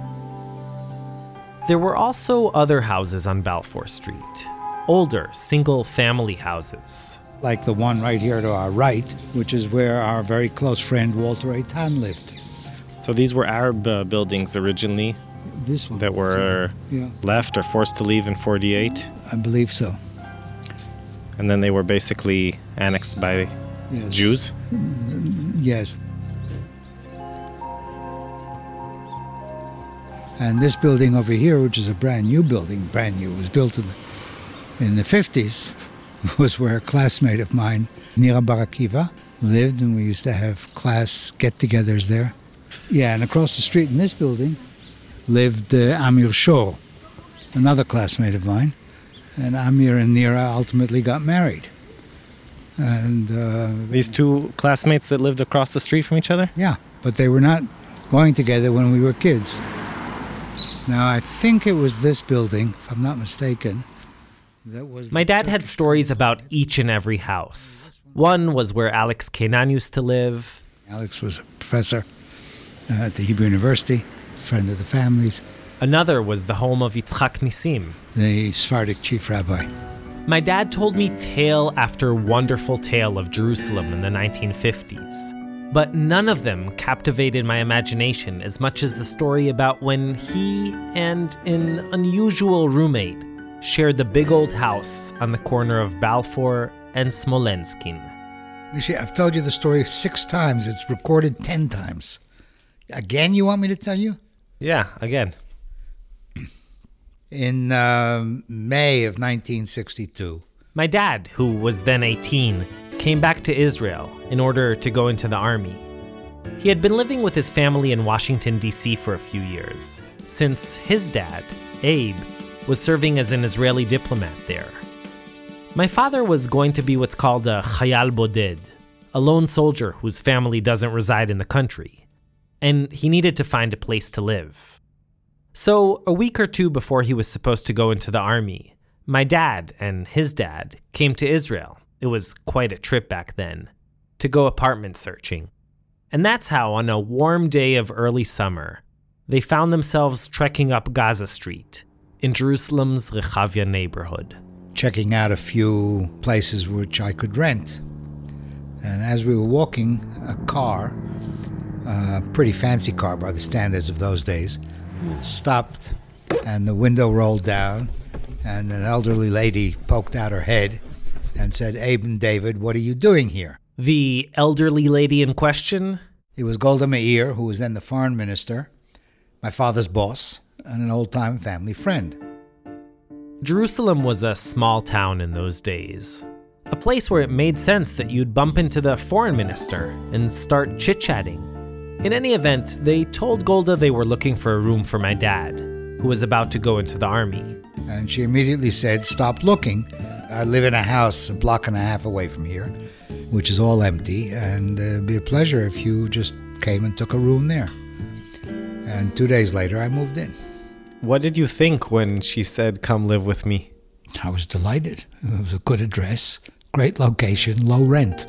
There were also other houses on Balfour Street, older single family houses. Like the one right here to our right, which is where our very close friend Walter Eytan lived. So these were Arab uh, buildings originally This one that were Yeah. left or forced to leave in 48, I believe so. And then they were basically annexed by Yes. Jews. Yes. And this building over here, which is a brand new building, brand new, was built in the, in the 50s, was where a classmate of mine, Nira Barakiva, lived, and we used to have class get togethers there. Yeah, and across the street in this building lived uh, Amir Shor, another classmate of mine. And Amir and Nira ultimately got married. And uh, These two classmates that lived across the street from each other? yeah, but they were not going together when we were kids. Now, I think it was this building, if I'm not mistaken, that was. My dad had stories about each and every house. One was where Alex Keynan used to live. Alex was a professor uh, at the Hebrew University, friend of the family's, Another was the home of Yitzchak Nisim. the Sephardic chief rabbi. My dad told me tale after wonderful tale of Jerusalem in the 1950s. But none of them captivated my imagination as much as the story about when he and an unusual roommate shared the big old house on the corner of Balfour and Smolenskin. Actually, I've told you the story six times. It's recorded ten times. Again, you want me to tell you? Yeah, again. In um May of 1962, My dad, who was then 18, came back to Israel in order to go into the army. He had been living with his family in Washington, D.C. for a few years, since his dad, Abe, was serving as an Israeli diplomat there. My father was going to be what's called a Chayal Boded, a lone soldier whose family doesn't reside in the country, and he needed to find a place to live. So, a week or two before he was supposed to go into the army, my dad and his dad came to Israel. It was quite a trip back then to go apartment searching. And that's how, on a warm day of early summer, they found themselves trekking up Gaza Street in Jerusalem's Rechavia neighborhood. checking out a few places which I could rent. And as we were walking, a car, a pretty fancy car by the standards of those days, stopped and the window rolled down and an elderly lady poked out her head and said, Abe and David, what are you doing here? The elderly lady in question? It was Golda Meir, who was then the foreign minister, my father's boss, and an old time family friend. Jerusalem was a small town in those days. A place where it made sense that you'd bump into the foreign minister and start chit chatting. In any event, they told Golda they were looking for a room for my dad, who was about to go into the army. And she immediately said, Stop looking. I live in a house a block and a half away from here, which is all empty, and uh, it'd be a pleasure if you just came and took a room there. And two days later, I moved in. What did you think when she said, Come live with me? I was delighted. It was a good address, great location, low rent.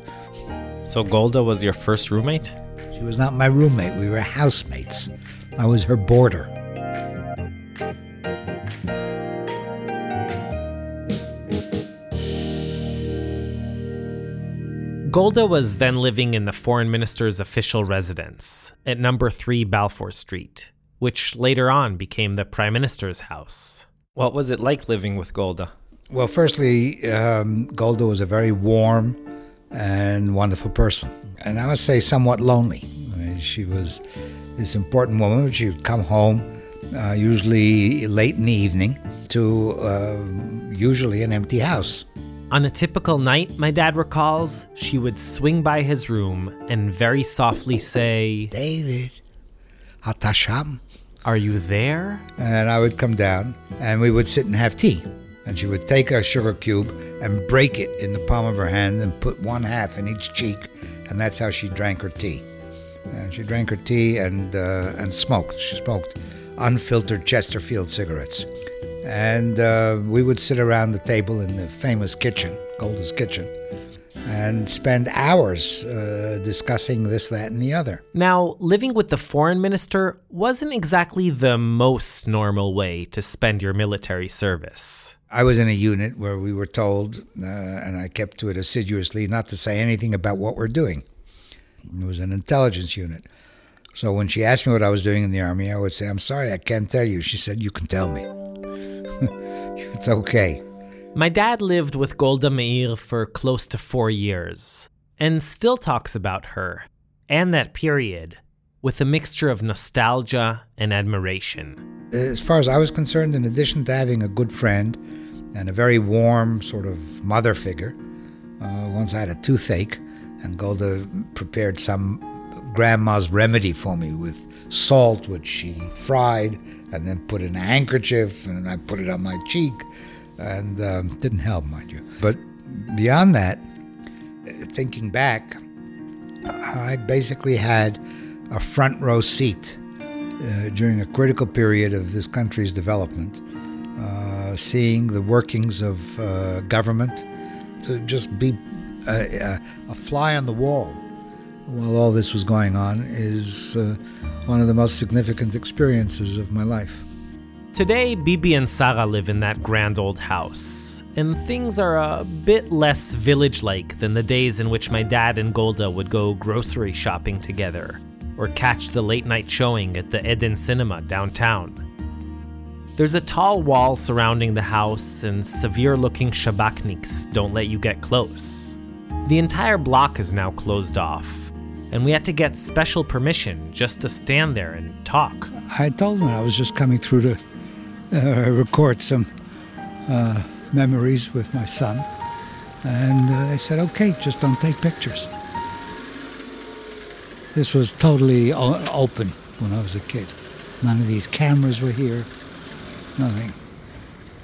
So Golda was your first roommate? She was not my roommate, we were housemates. I was her boarder. Golda was then living in the foreign minister's official residence at number 3 Balfour Street, which later on became the prime minister's house. What was it like living with Golda? Well, firstly, um, Golda was a very warm and wonderful person. And I must say, somewhat lonely. I mean, she was this important woman. She would come home, uh, usually late in the evening, to uh, usually an empty house. On a typical night, my dad recalls, she would swing by his room and very softly say, David, Hatasham. Are you there? And I would come down and we would sit and have tea. And she would take a sugar cube and break it in the palm of her hand and put one half in each cheek. And that's how she drank her tea. And she drank her tea and, uh, and smoked. She smoked unfiltered Chesterfield cigarettes. And uh, we would sit around the table in the famous kitchen, Golda's kitchen, and spend hours uh, discussing this, that, and the other. Now, living with the foreign minister wasn't exactly the most normal way to spend your military service. I was in a unit where we were told, uh, and I kept to it assiduously, not to say anything about what we're doing. It was an intelligence unit. So when she asked me what I was doing in the army, I would say, I'm sorry, I can't tell you. She said, You can tell me. it's okay. My dad lived with Golda Meir for close to four years and still talks about her and that period with a mixture of nostalgia and admiration. As far as I was concerned, in addition to having a good friend and a very warm sort of mother figure, uh, once I had a toothache, and Golda prepared some grandma's remedy for me with salt, which she fried and then put in a handkerchief, and I put it on my cheek, and um, didn't help, mind you. But beyond that, thinking back, I basically had a front row seat uh, during a critical period of this country's development, uh, seeing the workings of uh, government, to just be a, a, fly on the wall while all this was going on is uh, one of the most significant experiences of my life. Today, Bibi and Sarah live in that grand old house, and things are a bit less village like than the days in which my dad and Golda would go grocery shopping together or catch the late night showing at the Eden Cinema downtown. There's a tall wall surrounding the house, and severe looking shabakniks don't let you get close. The entire block is now closed off, and we had to get special permission just to stand there and talk. I told them I was just coming through to uh, record some uh, memories with my son, and uh, they said, okay, just don't take pictures. This was totally o- open when I was a kid. None of these cameras were here, nothing.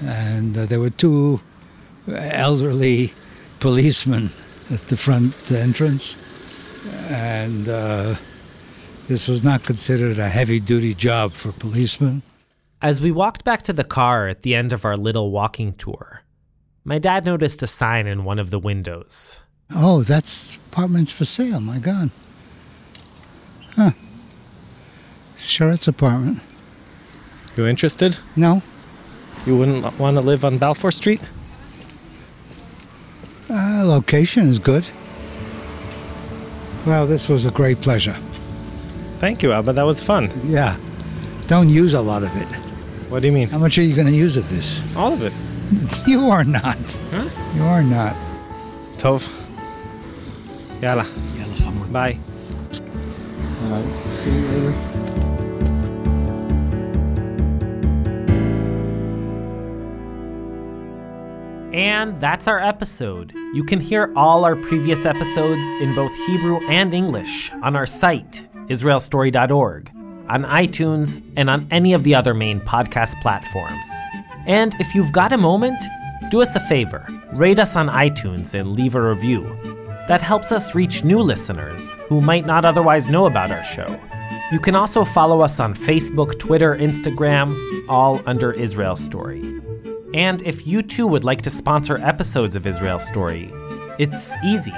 And uh, there were two elderly policemen at the front entrance. And uh, this was not considered a heavy duty job for policemen. As we walked back to the car at the end of our little walking tour, my dad noticed a sign in one of the windows. Oh, that's apartments for sale, my God. Huh. Sure, it's apartment. You interested? No. You wouldn't want to live on Balfour Street? Uh, location is good. Well, this was a great pleasure. Thank you, Abba. That was fun. Yeah. Don't use a lot of it. What do you mean? How much are you going to use of this? All of it. You are not. Huh? You are not. Tov. Yalla. Yalla, Bye. All right. See you later. And that's our episode. You can hear all our previous episodes in both Hebrew and English on our site, israelstory.org, on iTunes, and on any of the other main podcast platforms. And if you've got a moment, do us a favor rate us on iTunes and leave a review. That helps us reach new listeners who might not otherwise know about our show. You can also follow us on Facebook, Twitter, Instagram, all under Israel Story. And if you too would like to sponsor episodes of Israel Story, it's easy.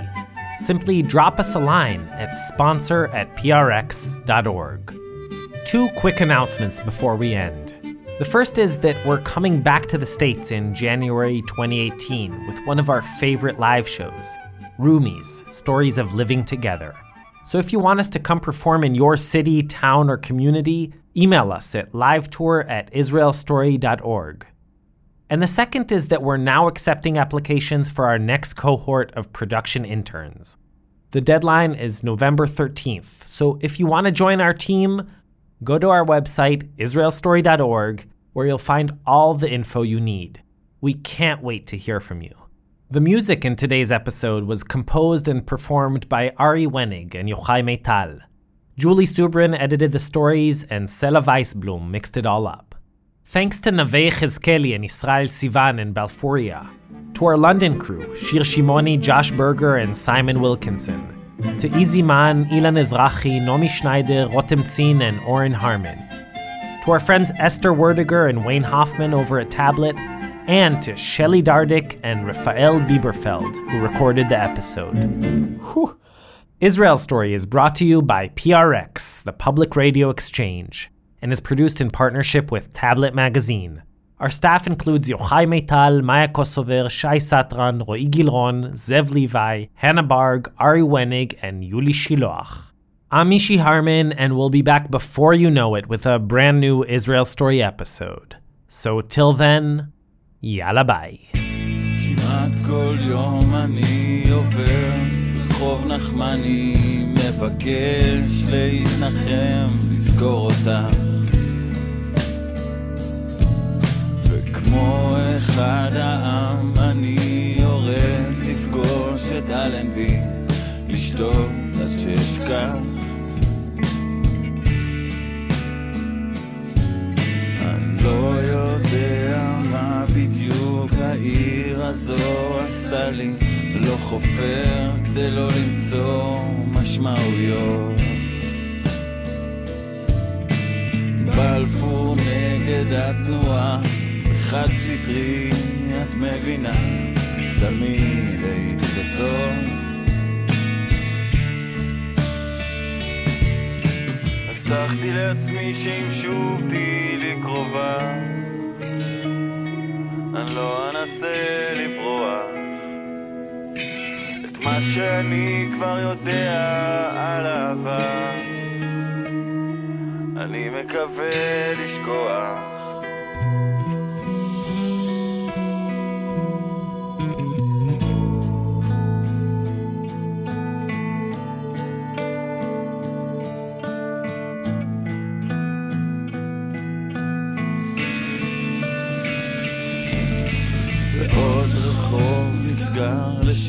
Simply drop us a line at sponsor at prx.org. Two quick announcements before we end. The first is that we're coming back to the States in January 2018 with one of our favorite live shows, Roomies Stories of Living Together. So if you want us to come perform in your city, town, or community, email us at livetour at israelstory.org. And the second is that we're now accepting applications for our next cohort of production interns. The deadline is November 13th, so if you want to join our team, go to our website, israelstory.org, where you'll find all the info you need. We can't wait to hear from you. The music in today's episode was composed and performed by Ari Wenig and Yochai Maital. Julie Subrin edited the stories, and Sela Weisblum mixed it all up. Thanks to Naveh Chizkeli and Israel Sivan in Balfouria. To our London crew, Shir Shimoni, Josh Berger, and Simon Wilkinson. To Iziman, Ilan Ezrachi, Nomi Schneider, Rotem Zin, and Oren Harmon. To our friends Esther Werdiger and Wayne Hoffman over at Tablet, and to Shelly Dardick and Rafael Bieberfeld, who recorded the episode. Whew. Israel Story is brought to you by PRX, the Public Radio Exchange, and is produced in partnership with Tablet Magazine. Our staff includes Yochai Maital, Maya Kosover, Shai Satran, Roy Gilron, Zev Levi, Hannah Barg, Ari Wenig, and Yuli Shiloach. I'm Mishy Harman, and we'll be back before you know it with a brand new Israel Story episode. So till then, yalla bye. מבקש להתנחם, לזכור אותך. וכמו אחד העם אני יורד לפגוש את אלנבי, לשתות עד שאשכח. אני לא יודע מה בדיוק העיר הזו עשתה לי, לא חופר כדי לא למצוא משמעויות. בלפור נגד התנועה, זה חד סטרי, את מבינה, תמיד היית כזאת. הבטחתי לעצמי שאם שוב תהיי לי קרובה אני לא אנסה לברוח מה שאני כבר יודע על אהבה. אני מקווה לשכוח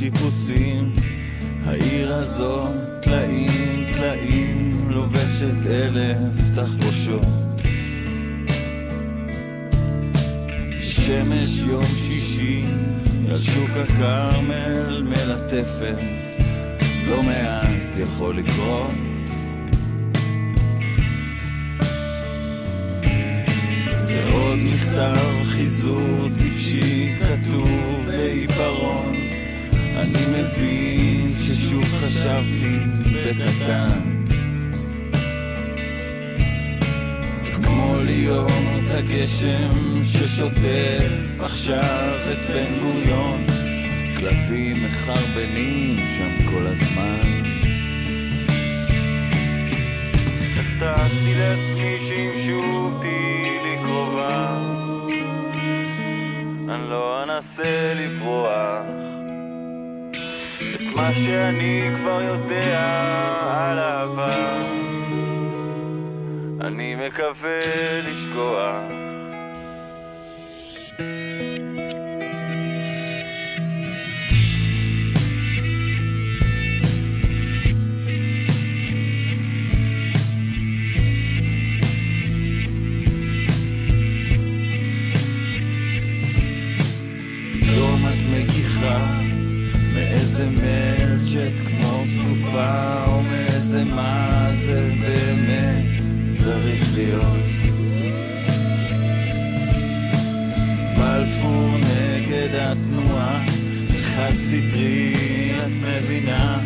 נסגר לשיפוצים העיר הזאת טלאים טלאים לובשת אלף תחבושות. שמש יום שישי על שוק הכרמל מלטפת. לא מעט יכול לקרות. עוד מכתב חיזור טיפשי כתוב בעיפרון אני מבין ששוב חשבתי בקטן. זה כמו להיות הגשם ששוטף עכשיו את בן גוריון. כלבים מחרבנים שם כל הזמן. הבטחתי לעצמי שאם שוב תהיי לי קרובה אני לא אנסה לברוח מה שאני כבר יודע על אהבה אני מקווה לשכוח סטרי את מבינה?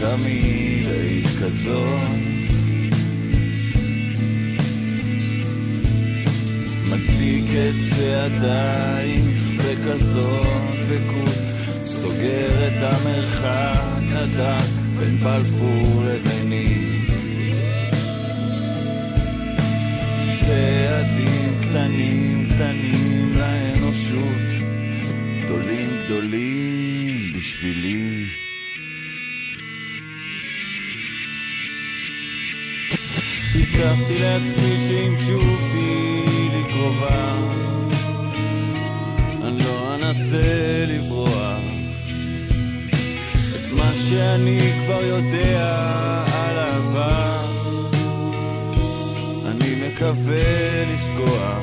תמיד היית כזאת. מדביק את צעדייך בכזאת דבקות סוגר את המרחק הדק בין בלפור לביני. צעדים קטנים קטנים לאנושות גדולים גדולים בשבילי. הבטחתי לעצמי שאם שוב תהיי לי קרובה אני לא אנסה לברוח. שאני כבר יודע על העבר אני מקווה לשכוח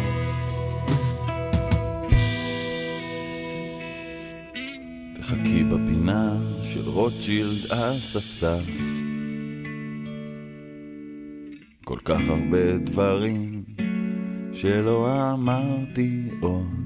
רוטשילד על ספסל כל כך הרבה דברים שלא אמרתי עוד